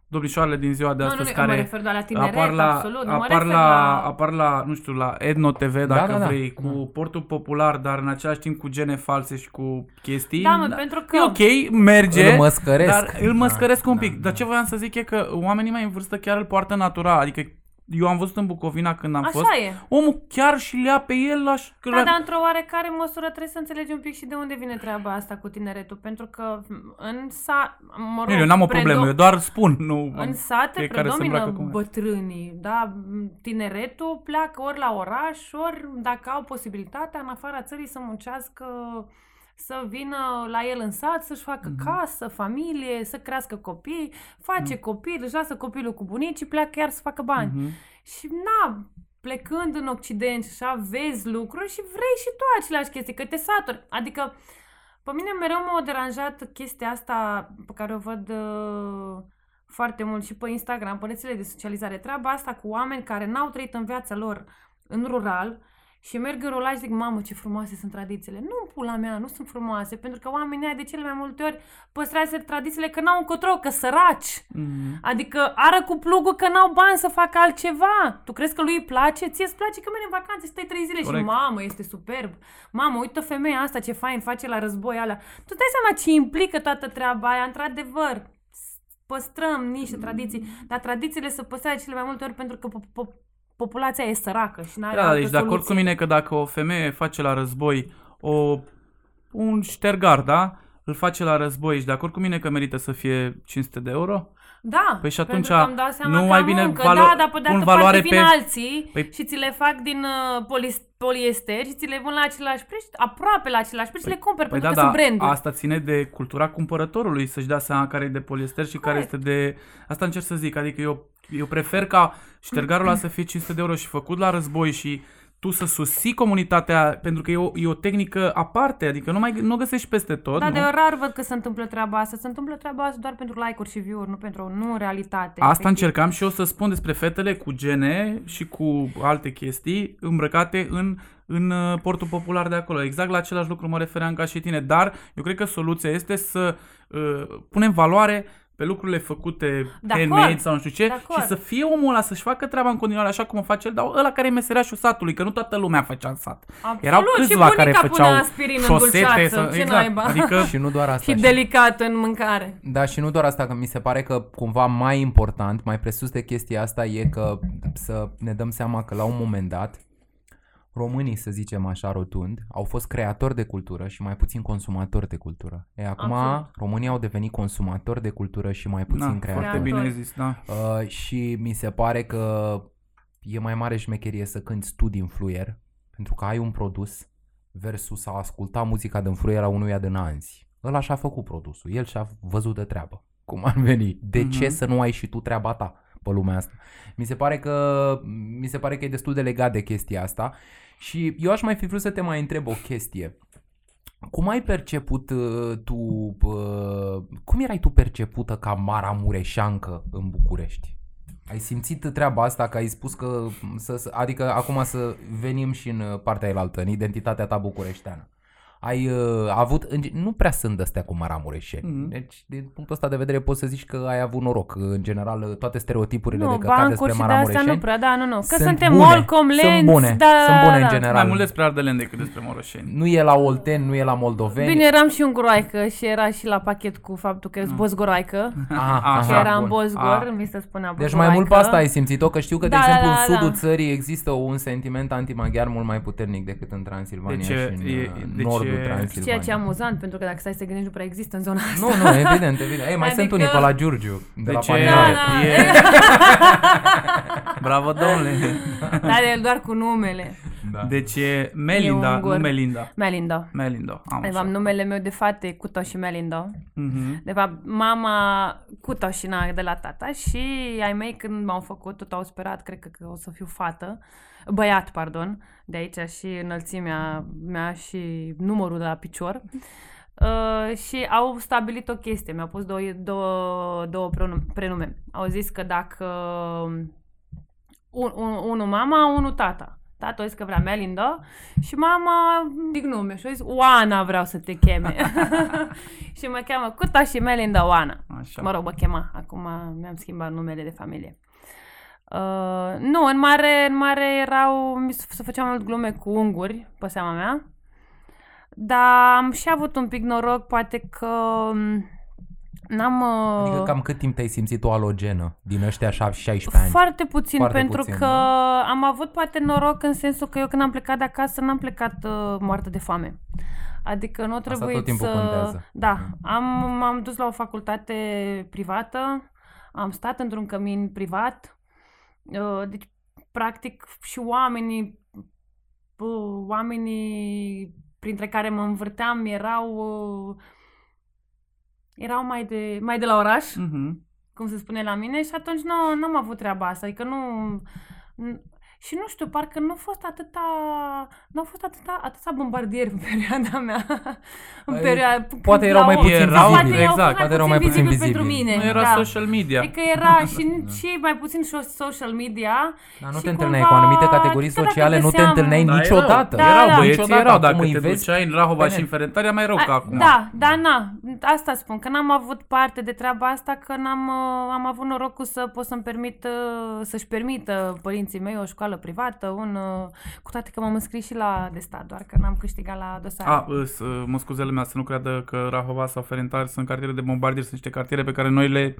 domnișoarele din ziua de Nu, nu, astăzi nu, eu mă care refer doar la tineret, apar la, absolut, nu mă apar, refer la, la- apar la, nu știu, la Edno TV, dacă da, da. vrei, cu portul popular, dar în același timp cu gene false și cu chestii. Da, mă, pentru că- E ok, merge, Îl măscăresc. dar îl măscăresc Da, un pic. da, dar ce voiam să zic e că oamenii mai în vârstă chiar îl poartă natural, adică eu am văzut în Bucovina când am Așa fost, e. omul chiar și le ia pe el așa, că Da, le- dar într-o oarecare măsură trebuie să înțelegi un pic și de unde vine treaba asta cu tineretul, pentru că în sat, mă rog, Nu, eu n-am o predo- problemă, eu doar spun, nu... În sate fiecare se predomină îmbracă cum vrea. bătrânii, da? Tineretul pleacă ori la oraș, ori dacă au posibilitatea în afara țării să muncească, să vină la el în sat, să-și facă Mhm. casă, familie, să crească copii, face copii, își lasă copilul cu bunicii, pleacă iar să facă bani. Mhm. Și na, plecând în Occident și așa vezi lucruri și vrei și tu aceleași chestii, că te saturi. Adică pe mine mereu m-a deranjat chestia asta pe care o văd uh, foarte mult și pe Instagram, pe rețele de socializare. Treaba asta cu oameni care n-au trăit în viața lor în rural și merg în rural și zic, mamă, ce frumoase sunt tradițiile. Nu, pula mea, nu sunt frumoase, pentru că oamenii ăia de cele mai multe ori păstrează tradițiile că n-au încotro, că săraci. Mhm. Adică ară cu plugul că n-au bani să facă altceva. Tu crezi că lui îi place? Ție îți place că mergi în vacanță și stai trei zile Corect. și mamă, este superb. Mamă, uite femeia asta ce fain face la război alea. Tu dai seama ce implică toată treaba aia, într-adevăr. Păstrăm niște tradiții, dar tradițiile se păstrează cele mai multe ori pentru că po- po- populația e săracă și n-are Da, altă deci de acord cu soluție. mine că dacă o femeie face la război o, un ștergar, da? Îl face la război și de acord cu mine că merită să fie 500 de euro? Da, Păi și pentru atunci că îmi dau seama nu că mai am bine muncă, valo- da, dar pe de pun altă valoare parte vin pe- alții Păi- și ți le fac din uh, polis- poliester și ți le vând la același preț, aproape la același preț și le cumperi Păi pentru da, că da, sunt branduri. asta ține de cultura cumpărătorului să-și dea seama care e de poliester și care Corect. este de... Asta încerc să zic, adică eu, eu prefer ca ștergarul ăla să fie 500 de euro și făcut la război și tu să susții comunitatea, pentru că e o, e o tehnică aparte, adică nu mai nu o găsești peste tot, Da, nu? de rar văd că se întâmplă treaba asta. Se întâmplă treaba asta doar pentru like-uri și view-uri, nu pentru nu în realitate. Asta efectiv. încercam și eu să spun despre fetele cu gene și cu alte chestii îmbrăcate în, în uh, portul popular de acolo. Exact la același lucru mă refeream ca și tine, dar eu cred că soluția este să uh, punem valoare pe lucrurile făcute De handmade acord. sau nu știu ce De acord. și să fie omul ăla să-și facă treaba în continuare așa cum o face el, dar ăla care e meseriașul satului, că nu toată lumea făcea în sat. Absolut, Erau și câțiva care bunica făceau punea aspirin în șosete, dulceață, să, ce exact, naiba? adică [laughs] Și nu doar asta. și delicat în mâncare. Da, și nu doar asta, că mi se pare că cumva mai important, mai presus de chestia asta e că să ne dăm seama că la un moment dat românii, să zicem așa rotund, au fost creatori de cultură și mai puțin consumatori de cultură. E, acum Absolut. românii au devenit consumatori de cultură și mai puțin da, creatori. foarte Creator. bine zis, da. Uh, și mi se pare că e mai mare șmecherie să cânti tu din fluier, pentru că ai un produs versus a asculta muzica din fluier a unuia din anzi. Ăla și-a făcut produsul, el și-a văzut de treabă. Cum ar veni? De Mhm. ce să nu ai și tu treaba ta pe lumea asta? Mi se pare că mi se pare că e destul de legat de chestia asta și eu aș mai fi vrut să te mai întreb o chestie. Cum ai perceput uh, tu, uh, cum erai tu percepută ca Mara Mureșancă în București? Ai simțit treaba asta că ai spus că, să, să- adică acum să venim și în uh, partea elaltă, în identitatea ta bucureșteană. Ai uh, avut, în ge- nu prea sunt astea cu maramureșeni. Mhm. Deci, din punctul ăsta de vedere poți să zici că ai avut noroc. În general, uh, toate stereotipurile Nu, de căcat bancuri despre și de astea maramureșeni nu prea, da, nu, nu. Că sunt suntem bune, Molcom, sunt Lenț, bune, da, sunt bune da, în da. general. Mai mult despre Ardelen decât despre Moroșeni. Nu e la Olten, nu e la Moldoveni. Bine, eram și un groaică și era și la pachet cu faptul că ești bozgoroaică. Aha, [laughs] Așa, Și aha, era în bun. Bozgor, A. mi se spunea Deci bozgoroaică. mai mult pe asta ai simțit-o, că știu că, de Da, exemplu, da, în da, sudul da. țării există un sentiment antimaghiar mult mai puternic decât în Transilvania Deci e- și în e- uh, deci nordul e- Transilvaniei. Ceea ce e amuzant, pentru că dacă stai să te gândești, nu prea există în zona asta. Nu, nu, evident, evident. Ei, mai sunt Adică- unii pe la Giurgiu, de la Deci e, Panioare. Da, da. e... [laughs] Bravo, domnule! Dar el doar cu numele. Da. Deci e Melinda, ungur. nu Melinda. Melinda. Melinda, am De așa. fapt, numele meu de fată e Cuto și Melinda. Mhm. De fapt, mama Cuto și na de la tata și ai mei când m-au făcut, tot au sperat, cred că, că o să fiu fată, băiat, pardon, de aici și înălțimea mea și numărul de la picior. Uh, și au stabilit o chestie, mi-au pus două, două, două prenum- prenume. Au zis că dacă un, un, unul mama, unul tata. Tata a zis că vrea Melinda și mama zic nume și a zis Oana vreau să te cheme. [laughs] și mă cheamă Cuta și Melinda Oana. Așa. Mă rog, mă chema. Acum mi-am schimbat numele de familie. Uh, nu, în mare, în mare erau, mi se se făceam mult glume cu unguri, pe seama mea. Dar am și avut un pic noroc, poate că m, n-am... uh, Adică cam cât timp te-ai simțit o alogenă din ăștia 16 ani? Foarte puțin, Foarte pentru puțin, că da. am avut poate noroc în sensul că eu când am plecat de acasă n-am plecat uh, moartă de foame. Adică nu trebuie tot timpul să... contează. Da, am, m-am dus la o facultate privată, am stat într-un cămin privat, uh, deci practic și oamenii, uh, oamenii printre care mă învârteam erau, uh, erau mai de, mai de la oraș Mhm. cum se spune la mine și atunci nu, n-am avut treaba asta, adică nu... n- Și nu știu, parcă nu a fost atâta, nu au fost atâta, atâta bombardieri în [laughs] perioada mea. în Păi, perioada, poate erau mai puțin Erau- poate vizibili. erau exact, mai poate erau mai puțin pentru vizibili. mine. Nu era da. social media. Adică era [laughs] și, și mai puțin so- social media. Dar nu și te întâlneai cumva- cu anumite categorii chiar dacă sociale, nu te găseam- întâlneai Da, niciodată. Da, erau, da. băieții Niciodată. erau, Acum dacă îi te vezi duceai în Rahova pe și în net. Ferentari, mai rău ca A, acum. Da, da, na, asta spun, că n-am avut parte de treaba asta, că n-am uh, am avut norocul să pot să-mi permit, uh, să-și permită părinții mei o școală privată, un, uh, cu toate că m-am înscris și la de stat, doar că n-am câștigat la dosare. A, îs, uh, mă scuze lumea să nu creadă că Rahova sau Ferentari sunt cartiere de bombardieri, sunt niște cartiere pe care noi le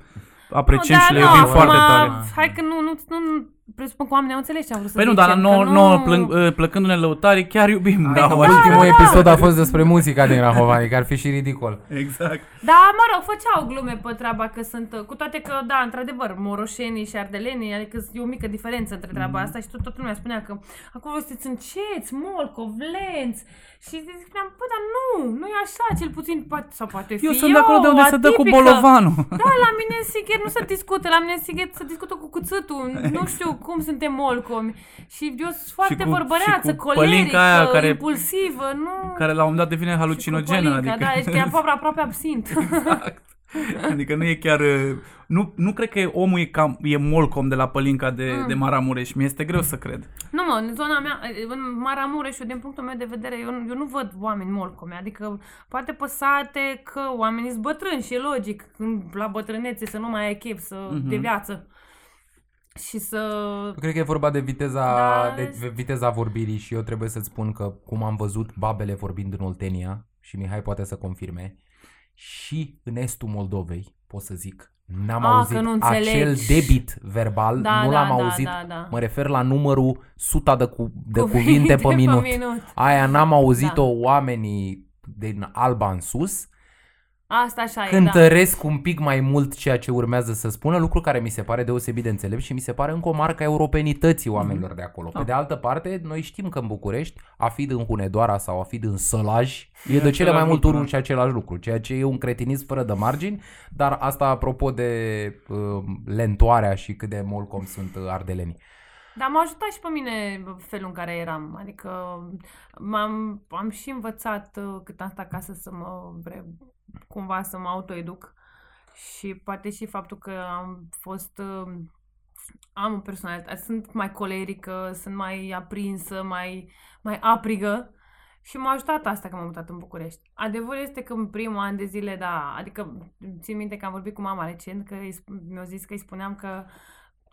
apreciem Nu, și da, le nu, iubim acum, foarte tare. Hai că nu, nu, nu presupun că oamenii au înțeles ce am vrut să Păi nu, zicem, dar că nouă, nu... nouă plâng, uh, plăcându-ne lăutarii, chiar iubim Rahova și Ultimul Ferentari. episod a fost despre muzica din Rahova, adică ar fi și ridicol. Exact. Da, mă rog, făceau glume pe treaba că sunt, cu toate că, da, într-adevăr, moroșenii și ardelenii, adică e o mică diferență între treaba asta și tot, toată lumea spunea că acum voi sunteți înceți, molcov, lenți și spuneam, bă, dar nu, nu e așa, cel puțin, poate, sau poate fi Eu sunt de acolo de unde se dă cu atipică. bolovanul. Da, la mine în Sighet nu se discută, la mine în Sighet se discută cu cuțâtul, nu [laughs] știu cum suntem molcomi. Și eu sunt foarte cu- vorbăreață, și cu colerică, pălinca aia care- impulsivă, nu... Care la un moment dat devine Și cu halucinogenă. pălinca, Adică, Da, ești chiar aproape, aproape absint. [laughs] exact. Adică nu e chiar... uh, Nu, nu cred că omul e, cam, e molcom de la pălinca de, Mm. de Maramureș. Mi este greu să cred. Nu mă, în zona mea, în Maramureș, eu din punctul meu de vedere, eu, eu nu văd oameni molcomi, adică poate păsate că oamenii sunt bătrâni și e logic când la bătrânețe să nu mai ai chef să, Mhm. de viață și să... Eu cred că e vorba de viteza, Da, de rest- viteza vorbirii și eu trebuie să-ți spun că cum am văzut babele vorbind în Oltenia și Mihai poate să confirme, și în estul Moldovei, pot să zic, n-am A, auzit că nu acel înțelegi. debit verbal, Da, nu da, l-am da, auzit, da, da. mă refer la numărul suta de, cu, de Cuvinte cuvinte pe pe minut. minut. Aia n-am auzit-o Da. oamenii din Alba în sus, Asta așa e, da. cântăresc un pic mai mult ceea ce urmează să spună, lucru care mi se pare deosebit de înțelept și mi se pare încă o marcă a europenității oamenilor de acolo. Pe Da. de altă parte, noi știm că în București, a fi din Hunedoara sau a fi din Sălaj, e, de același cele mai multe lucru, ori un da. și același lucru, ceea ce e un cretinism fără de margini, dar asta apropo de uh, lentoarea și cât de molcom sunt uh, ardelenii. Dar m-a ajutat și pe mine felul în care eram. Adică m-am, am și învățat uh, cât am stat acasă să mă vre, cumva să mă autoeduc. Și poate și faptul că am fost uh, am o personalitate, sunt mai colerică, sunt mai aprinsă, mai, mai aprigă și m-a ajutat asta că m-am mutat în București. Adevărul este că în primul an de zile, da, adică țin minte că am vorbit cu mama recent, că îi sp- mi-a zis că îi spuneam că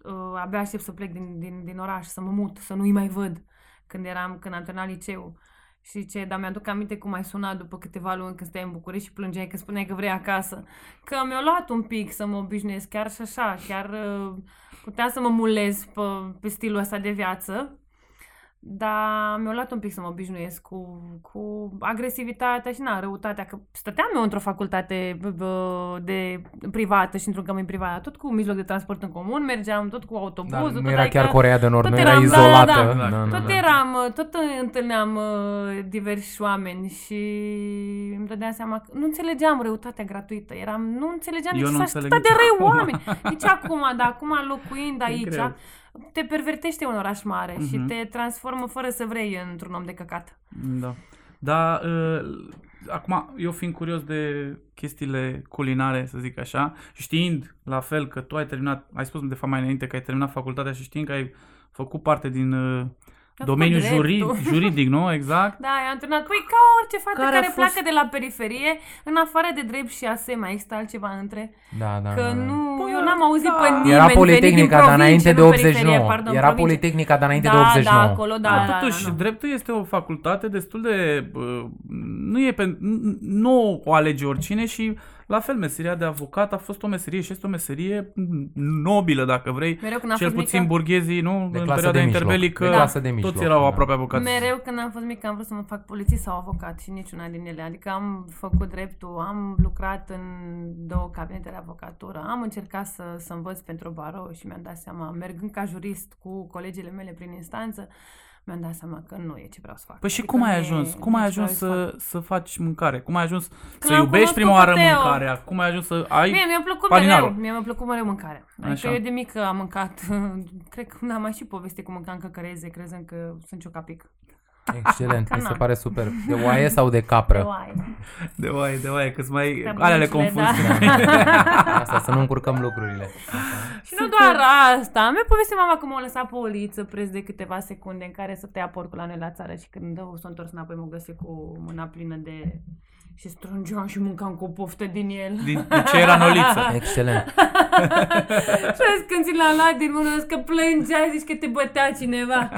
uh, abia aștept să plec din, din, din oraș, să mă mut, să nu-i mai văd când eram, când am terminat liceu. Și ce, dar mi-aduc aminte cum ai sunat după câteva luni când stai în București și plângeai că spuneai că vrei acasă. Că mi-a luat un pic să mă obișnuiesc, chiar și așa, chiar uh, puteam să mă mulez pe, pe stilul ăsta de viață. Dar mi-a luat un pic să mă obișnuiesc cu, cu agresivitatea și na, răutatea, că stăteam eu într-o facultate bă, bă, de privată și într-un cămin privat, tot cu mijloc de transport în comun, mergeam tot cu Dar autobuzul. nu tot era adică chiar Corea de Nord, tot nu era eram- da, da, izolată. da. Da, da, tot da. eram, tot întâlneam uh, diversi oameni și îmi dădeam seama că nu înțelegeam răutatea gratuită. Eram, nu înțelegeam Eu de ce nu s-a înțeleg atât de nici răi acum. oameni. Nici acum, dar acum locuind [laughs] E aici, greu. Te pervertește un oraș mare și Mhm. te transformă fără să vrei într-un om de căcat. Da. Dar uh, acum, eu fiind curios de chestiile culinare, să zic așa, știind la fel că tu ai terminat, ai spus de fapt mai înainte că ai terminat facultatea și știind că ai făcut parte din uh, Am domeniul făcut jurid, dreptul. juridic, nu? Exact. [laughs] Da, i-am întâlnit. Păi ca orice fată Care care, a fost- pleacă de la periferie, în afară de drept și ASE, mai există altceva între? Da, da, Că da, da. nu, Bă, eu n-am auzit da. pe nimeni Era venit din Politehnica, dar provincie, înainte de nu 89. periferie, pardon, Era provincie. Politehnica, dar înainte da, de 89. Da, acolo, da, Dar da, totuși, da, da. dreptul este o facultate destul de... uh, Nu e pe, n- nu o alege oricine și la fel, meseria de avocat a fost o meserie și este o meserie nobilă, dacă vrei. Mereu când am Cel fost puțin mică, burghezii, nu? De în clasă perioada de mijloc. interbelică, De clasă de mijloc, toți erau da. aproape avocați. mereu când am fost mică am vrut să mă fac polițist sau avocat și niciuna din ele. Adică am făcut dreptul, am lucrat în două cabinete de avocatură, am încercat să, să învăț pentru barou și mi-am dat seama, mergând ca jurist cu colegele mele prin instanță, mi-am dat seama că nu e ce vreau să fac. Păi și Adică cum ai nu e- ajuns? nu Cum e ai ce vreau ajuns să fac. să, să faci mâncare? Cum ai ajuns să am iubești cunoscut prima oară pe Teo. mâncarea? Cum ai ajuns să ai... Mie mi-a plăcut paninarul. mereu, mie mi-a plăcut mereu mâncarea. Adică Așa. eu de mică am mâncat, [laughs] cred că n-am mai și povestit cum mâncam căcăreze, crezând că sunt ciocapic. Excelent, mi se Canal. pare super. De oaie sau de capră? Oai. De oaie, de oaie, că-ți mai... Stea Alea le bunincile, confunzi. da. Asta, să nu încurcăm lucrurile. Și nu doar asta, mi-a povestit mama că m-a lăsat pe o liță preț de câteva secunde în care să tăia porcul la noi la țară și când s-a întors înapoi mă găsi cu mâna plină de... Și strângeam și mâncam cu o poftă din el. Din, de ce era noliță? [laughs] Excelent. și azi când ți l-a luat din mână, zici că plângea, zici că te bătea cineva.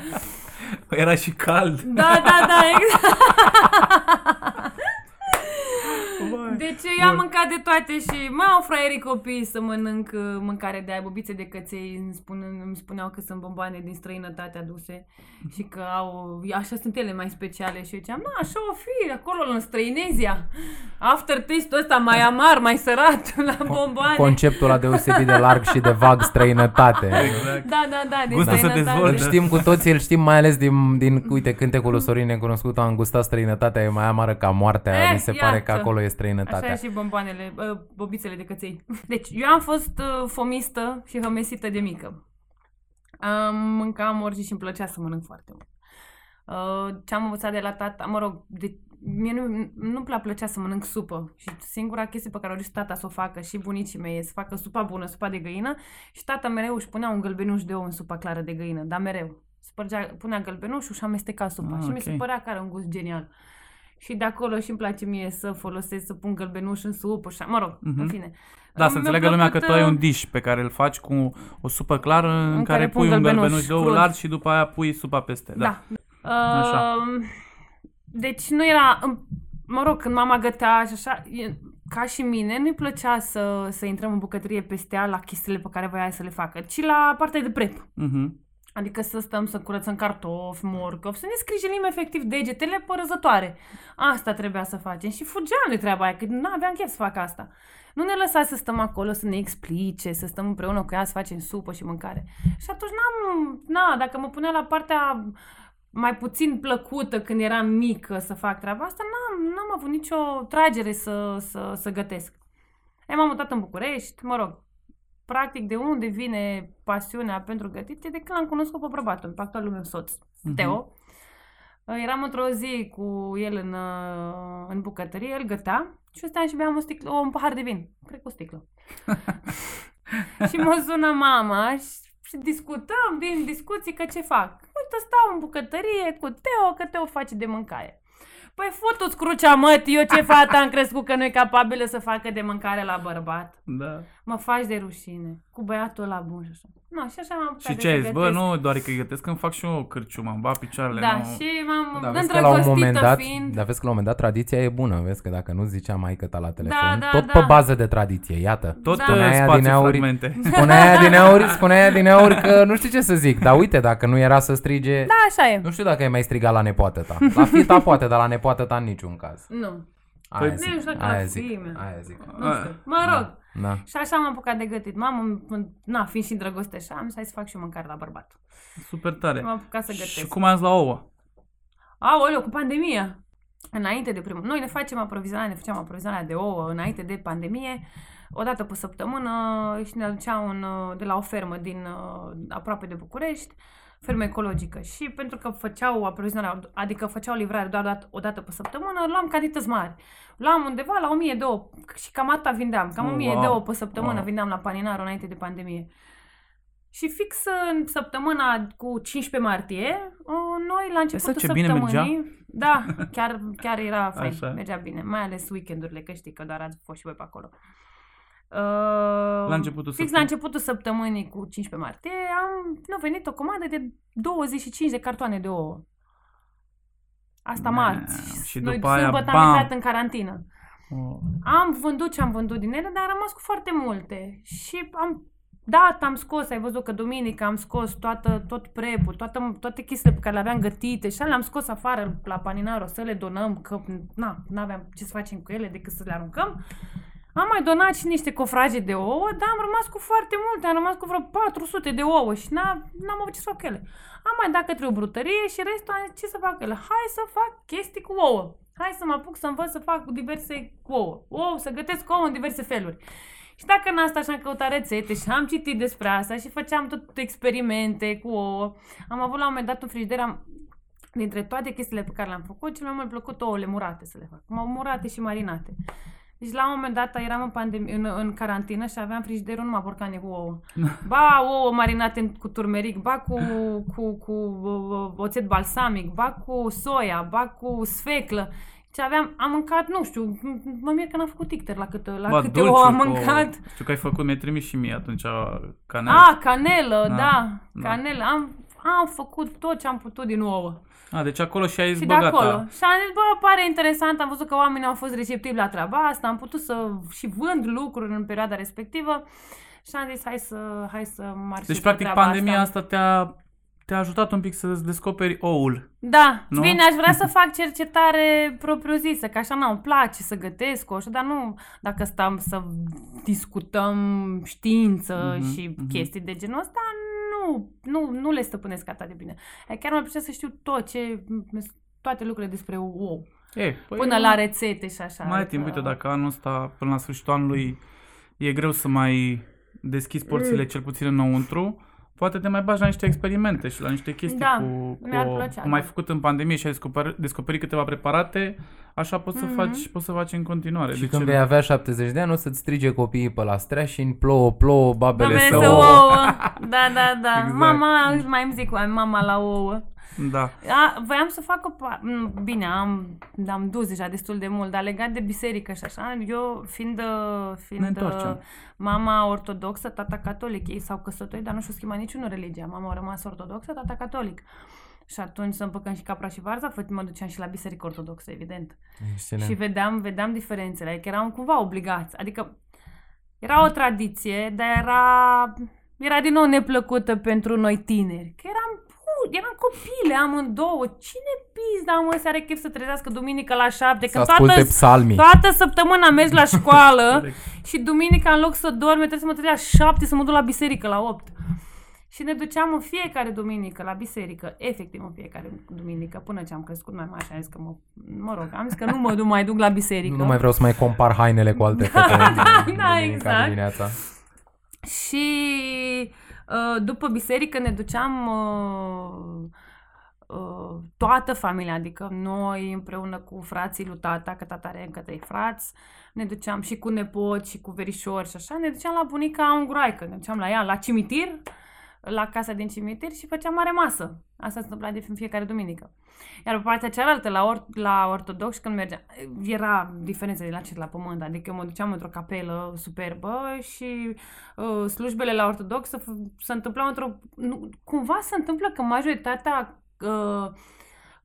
Era și cald. Da, da, da, exact. [laughs] Deci eu am mâncat de toate și m-au fraierii copii să mănânc uh, mâncare de aia, bubițe de căței, îmi, spun, îmi spuneau că sunt bomboane din străinătate aduse și că au, așa sunt ele mai speciale și eu ziceam, na, așa o fi, acolo în străinezia. After taste-ul ăsta mai amar, mai sărat [laughs] la bomboane. Conceptul ăla deosebit de larg și de vag străinătate. Exact. Da, da, da, din Gustă să străinătate. dezvolte. Îl știm cu toții, îl știm mai ales din, din uite, cântecul lui Sorin necunoscut, am gustat străinătatea, e mai amară ca moartea, Eh, mi se pare că iată. acolo e Așa străinătatea. și bomboanele, uh, bobițele de căței. [laughs] Deci, eu am fost uh, fomistă și hămesită de mică. Am mâncam orice și îmi plăcea să mănânc foarte mult. Uh, ce am învățat de la tata, mă rog, de, mie nu, nu prea plăcea să mănânc supă și singura chestie pe care o reușit tata să o facă și bunicii mei e să facă supa bună, supa de găină și tata mereu își punea un gălbenuș de ou în supa clară de găină, dar mereu. Spărgea, punea gălbenușul și amesteca supa Ah, și mi ok. se părea că are un gust genial. Și de acolo și îmi place mie să folosesc, să pun gălbenuș în supă și mă rog, Mhm. în fine. Da, să Mi-a înțeleagă lumea că plăcut, tu ai uh, un dish pe care îl faci cu o supă clară în, În care, care pun pui un gălbenuș gălbenuș de ou crud. larg și după aia pui supa peste. Da. Da. Așa. Uh, deci nu era, mă rog, când mama gătea și așa, e- ca și mine, nu-i plăcea să, să intrăm în bucătărie peste ea la chestiile pe care voia să le facă, ci la partea de prep. Mhm. Adică să stăm să curățăm cartofi, morcovi, să ne scrijenim efectiv degetele părăzătoare. Asta trebuia să facem și fugeam de treaba aia, că nu aveam chef să fac asta. Nu ne lăsa să stăm acolo să ne explice, să stăm împreună cu ea să facem supă și mâncare. Și atunci n-am, na, dacă mă punea la partea mai puțin plăcută când eram mică să fac treaba asta, n-am, n-am avut nicio tragere să, să, să gătesc. E, m-am mutat în București, mă rog, practic de unde vine pasiunea pentru gătit e de când l-am cunoscut pe bărbatul, pe actualul meu soț, Mhm. Teo. Eram într-o zi cu el în, uh, în bucătărie, el gătea și eu stăteam și beam o sticlă, un pahar de vin, cred că o sticlă. [laughs] [laughs] și mă sună mama și, și discutăm din discuții că ce fac. Uite, stau în bucătărie cu Teo, că Teo face de mâncare. Păi futu-ți crucea, mă, eu ce fată am crescut că nu e capabilă să facă de mâncare la bărbat. Da. Mă faci de rușine. Cu băiatul la bun și așa. Nu, și așa m-am apucat Și de ce să ai zis? Bă, gătesc. nu doar că gătesc, îmi fac și eu cârciuma, îmi bat picioarele. Da, nu... și m-am Da, da, vezi că la un moment dat, fiind. da, vezi că la un moment dat tradiția e bună, vezi că dacă nu zicea maică ta la telefon, da, tot da. pe bază de tradiție, iată. Tot Da. da. Spunea aia spațiu din auri. fragmente. [laughs] Spunea aia din aur, [laughs] spunea aia din aur că nu știu ce să zic, dar uite, dacă nu era să strige, Da, așa e. nu știu dacă ai mai strigat la nepoată ta. La fita poate, dar la nepoată ta în niciun caz. Nu. Aia Păi- zic, Nu știu dacă aia la zic, fimea. aia zic. Nu știu. Mă rog. Da. Și așa m-am apucat de gătit. Mamă, na, fiind și îndrăgosteș așa, am zis hai să fac și eu mâncare la bărbat. Super tare. M-am apucat să gătesc. Și cum ați la ouă? Aoleu, cu pandemia. Înainte de primul. Noi ne facem aprovizionarea, ne făceam aprovizionarea de ouă înainte de pandemie, o dată pe săptămână și ne aduceau un, uh, de la o fermă din uh, aproape de București. Fermă ecologică. Și pentru că făceau aprovizionarea, adică făceau livrare doar o dată, o dată pe săptămână, luam cantități mari. Luam undeva la 1000 de ouă și cam atâta vindeam. Cam Oh, 1000 de wow. ouă pe săptămână Wow. vindeam la Paninaro înainte de pandemie. Și fix în săptămâna cu 15 martie, o, noi la începutul ce bine săptămânii... Da, [laughs] chiar, chiar era fain, Așa. mergea bine, mai ales weekendurile, că știi că doar ați fost și voi pe acolo. Uh, La începutul fix săptămânii. la începutul săptămânii cu 15 martie am nu, venit o comandă de 25 de cartoane de ouă. Asta Man, marți. și Noi după aia, sâmbătă bam! am intrat în carantină. Oh. Am vândut ce am vândut din ele, dar am rămas cu foarte multe. Și am dat, am scos, ai văzut că duminică am scos toată, tot prepul, toată, toate chestiile pe care le aveam gătite și le-am scos afară la Paninaro să le donăm, că na, n-aveam ce să facem cu ele decât să le aruncăm. Am mai donat și niște cofraje de ouă, dar am rămas cu foarte multe, am rămas cu vreo 400 de ouă și n-am, n-am avut ce să fac cu ele. Am mai dat către o brutărie și restul am zis ce să fac cu ele. Hai să fac chestii cu ouă. Hai să mă apuc să învăț să fac diverse cu ouă. Ouă, să gătesc ouă în diverse feluri. Și dacă în asta și-am căutat rețete și am citit despre asta și făceam tot experimente cu ouă, am avut la un moment dat un frigider, am, dintre toate chestiile pe care le-am făcut, cel mai mult plăcut ouăle murate să le fac. M-au murate și marinate. Deci la un moment dat eram în, pandemie, în, în carantină și aveam frigiderul numai borcane cu ouă. [laughs] Ba ouă marinate în- cu turmeric, ba cu, cu, cu uh, oțet balsamic, ba cu soia, ba cu sfeclă. Și aveam, am mâncat, nu știu, m- mă mir că n-am făcut ticter la câte, la Ba, câte dulciuri ouă am cu- mâncat. Știu că ai făcut, mi-ai trimis și mie atunci canel. Ah, canelă, Da, da, da. canelă. Am, am făcut tot ce am putut din ouă. A, deci acolo și ai zis, Și bă, de gata. acolo. Și am zis, bă, pare interesant, am văzut că oamenii au fost receptivi la treaba asta, am putut să și vând lucruri în perioada respectivă și am zis, hai să, hai să marșim Deci, pe practic, treaba pandemia asta. asta te-a, te-a ajutat un pic să-ți descoperi oul. Da, Nu? bine, aș vrea să [laughs] fac cercetare propriu-zisă, că așa nu îmi place să gătesc așa, dar nu dacă stăm să discutăm știință Mhm, și mhm. chestii de genul ăsta, nu, nu, nu le stăpânesc atât de bine. Adică chiar mă plăcea să știu tot ce, toate lucrurile despre ou, E, păi, până la rețete și așa. Mai ai adică- timp, uite, dacă anul ăsta, până la sfârșitul anului, e greu să mai deschizi porțile Mm. cel puțin înăuntru, poate te mai bagi la niște experimente și la niște chestii Da, cu, cu mi-ar o- plăcea, cum ai da. făcut în pandemie și ai descoperit, descoperit câteva preparate, așa poți să Mhm. faci, poți să faci în continuare. Și De când ce vei nu? avea 70 de ani, o să-ți strige copiii pe la strea și în plouă, plouă, babele Babele să să ouă. ouă. [laughs] Da, da, da. Exact. Mama, mai îmi zic mama la ouă. Da. A, voiam să fac o... Pa- m, Bine, am, am dus deja destul de mult, dar legat de biserică și așa, eu fiind, uh, Ne fiind uh, întoarcem. mama ortodoxă, tata catolic, ei s-au căsătorit, dar nu și-au schimbat niciunul religia. Mama a rămas ortodoxă, tata catolic. Și atunci să împăcăm și capra și varza, fă- mă duceam și la biserică ortodoxă, evident. Excelent. Și vedeam, vedeam diferențele, adică eram cumva obligați. Adică era o tradiție, dar era, era din nou neplăcută pentru noi tineri. Că eram, pu- eram copile amândouă. Cine pizda mă se are chef să trezească duminică la șapte? Să Că asculte toată, psalmii. toată săptămâna mergi la școală [laughs] Corect. și duminica în loc să dormi trebuie să mă trezesc la șapte să mă duc la biserică la opt. Și ne duceam în fiecare duminică la biserică, efectiv în fiecare duminică, până ce am crescut mai mare și am zis că mă, mă rog, am zis că nu mă du- mai duc la biserică. Nu, nu mai vreau să mai compar hainele cu alte [laughs] fete da, duminica exact. dimineața. Și uh, după biserică ne duceam uh, uh, toată familia, adică noi împreună cu frații lui tata, că tata are încă trei frați, ne duceam și cu nepoți și cu verișori și așa, ne duceam la bunica ungroaică, ne duceam la ea, la cimitir, la casa din cimitir și făceam mare masă. Asta se întâmpla de fiecare duminică. Iar pe partea cealaltă, la, or- la ortodox, când mergeam, era diferență de la cer la pământ, adică eu mă duceam într-o capelă superbă și uh, slujbele la ortodox se, f- se întâmplau într-o... Nu, cumva se întâmplă că majoritatea uh,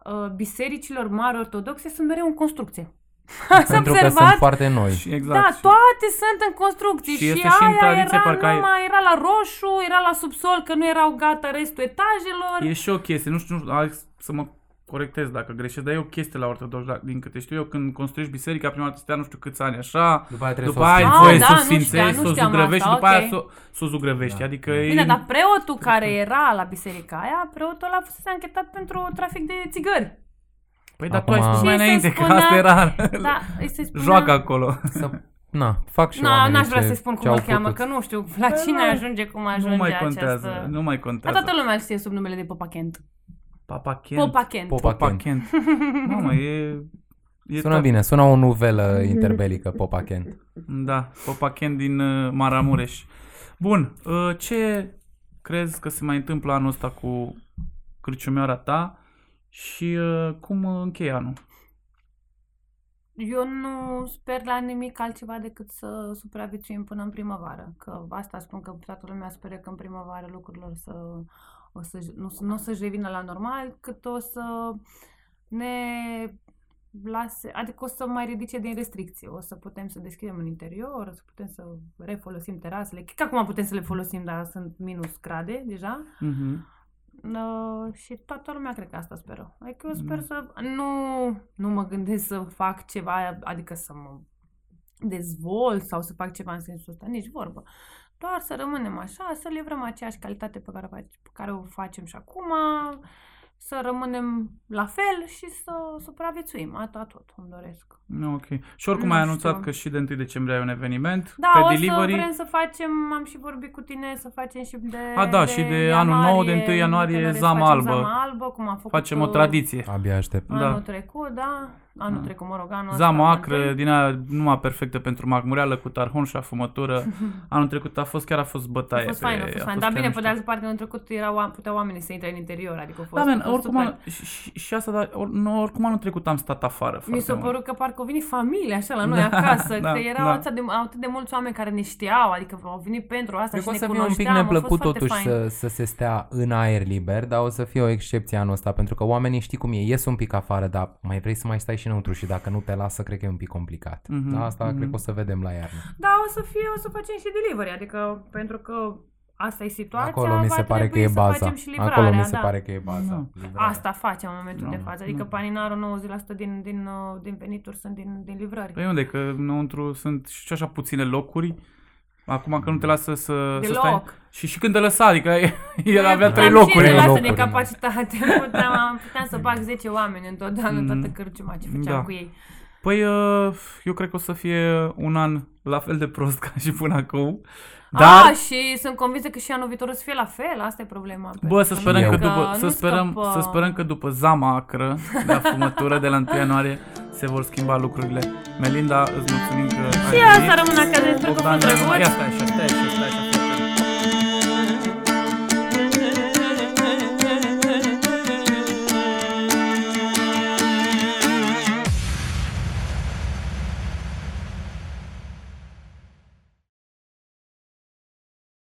uh, bisericilor mari ortodoxe sunt mereu în construcție. [laughs] Ați Pentru că sunt observat? foarte noi. Și exact. Da, și- toate sunt în construcții Și și, este și în aia tradiție, era, parcă ai- numai, era la roșu, era la subsol, că nu erau gata restul etajelor. E și o chestie, nu știu, nu știu Alex, să mă corectez dacă greșesc, dar e o chestie la ortodox, da, din câte știu eu, când construiești biserica, prima dată stea nu știu câți ani, așa, După aia trebuie după să o aia ai Ah, voie da, să o nu știam, sfințești, nu să o știam zugrăvești și asta, după aia ok. să, o- să o zugrăvești, Da. adică Bine, e... dar preotul care era la biserica aia, preotul ăla fusese anchetat pentru trafic de țigări. Păi dar tu ai Acum- spus Și mai se înainte că spunea- asta era Da, îi se spunea... joacă acolo. Să na, fac și Na, oamenii n-aș vrea ce- să-i spun ce cum au îl cheamă, putut. că nu știu la cine ajunge, cum ajunge nu mai contează, această... nu mai Dar contează. toată lumea îl știe sub numele de Popa Kent. Papa Kent. Popa Kent. Popa Popa Kent. Kent. [laughs] Mamă, e... e Sună top. bine, sună o novelă interbelică, Popa Kent. Da, Popa Kent din uh, Maramureș. Bun, uh, ce crezi că se mai întâmplă anul ăsta cu cârciumioara ta și uh, cum uh, încheie anul? Eu nu sper la nimic altceva decât să supraviețuim până în primăvară. Că asta spun că toată lumea speră că în primăvară lucrurile o să, o să nu, nu o să-și revină la normal, cât o să ne lase, adică o să mai ridice din restricții. O să putem să deschidem în interior, o să putem să refolosim terasele. Cred că acum putem să le folosim, dar sunt minus grade deja. Uh-huh. Uh, și toată lumea cred că asta speră. Adică eu sper Da. să... Nu, nu mă gândesc să fac ceva, adică să mă dezvolt sau să fac ceva în sensul ăsta, nici vorbă. Doar să rămânem așa, să livrăm aceeași calitate pe care, o fac- pe care o facem și acum, să rămânem la fel și să supraviețuim. Atât tot îmi doresc. Ok. Și oricum Nu ai știu. anunțat că și de 1 decembrie ai un eveniment Da, pe o delivery. să vrem să facem, am și vorbit cu tine, să facem și de A, da, și de anul nou, de 1 ianuarie, în care zama facem albă. Zama albă, cum a făcut Facem o uh, tradiție. Abia aștept. Da. Anul trecut, da. Anul Da. trecut, mă rog, anul Zama ăsta, acră, întâi. din aia numai perfectă pentru magmureală cu tarhun și afumătură. [laughs] Anul trecut a fost, chiar a fost bătaie. A fost pe- fain, a fost fain. Dar chiar bine, pe mișto. de altă parte, anul trecut erau, puteau oamenii să intre în interior, adică a fost, Da, man, a fost oricum, super. an, și, și, și asta, dar, or, nu, oricum anul trecut am stat afară Mi foarte s-a mult. părut că parcă au venit familie așa la noi Da, acasă, da, că erau da. atât, de, atât de mulți oameni care ne știau, adică au venit pentru asta Cred și că o ne să fie un pic cunoșteam, a fost neplăcut foarte totuși fain. să, să se stea în aer liber, dar o să fie o excepție anul ăsta, pentru că oamenii știi cum e, ies un pic afară, dar mai vrei să mai stai și înăuntru și dacă nu te lasă, cred că e un pic complicat. Mhm, Da, asta mhm. cred că o să vedem la iarnă. Da, o să fie, o să facem și delivery, adică pentru că asta e situația, Acolo mi se va pare că trebui e să baza. facem și livrarea, Acolo mi se da. pare că e baza. Da. Livrarea. Asta facem în momentul Da, de față, adică da. paninarul 90% din, din, uh, din venituri sunt din, din livrări. Păi unde? Că înăuntru sunt și așa puține locuri. Acum că nu te lasă să, să stai... Deloc. Și și când te lăsa, adică [laughs] el avea Puteam trei și locuri. Trei lasă locuri, din da. capacitate. [laughs] Puteam, puteam să bag 10 oameni în tot anul, Mm. toată cârciuma ce făceam Da. cu ei. Păi uh, eu cred că o să fie un an la fel de prost [laughs] ca și până acum. Dar... Dar, Ah, și sunt convinsă că și anul viitor o să fie la fel, asta e problema. bă, să sperăm, că Eu. după, să, nu sperăm, scăpă- să sperăm că după zama acră de afumătură de la 1 ianuarie se vor schimba lucrurile. Melinda, îți mulțumim că ai Și eu venit. să rămân acasă, sper că a Bogdan, fost drăguț. ia stai așa, stai așa, stai așa.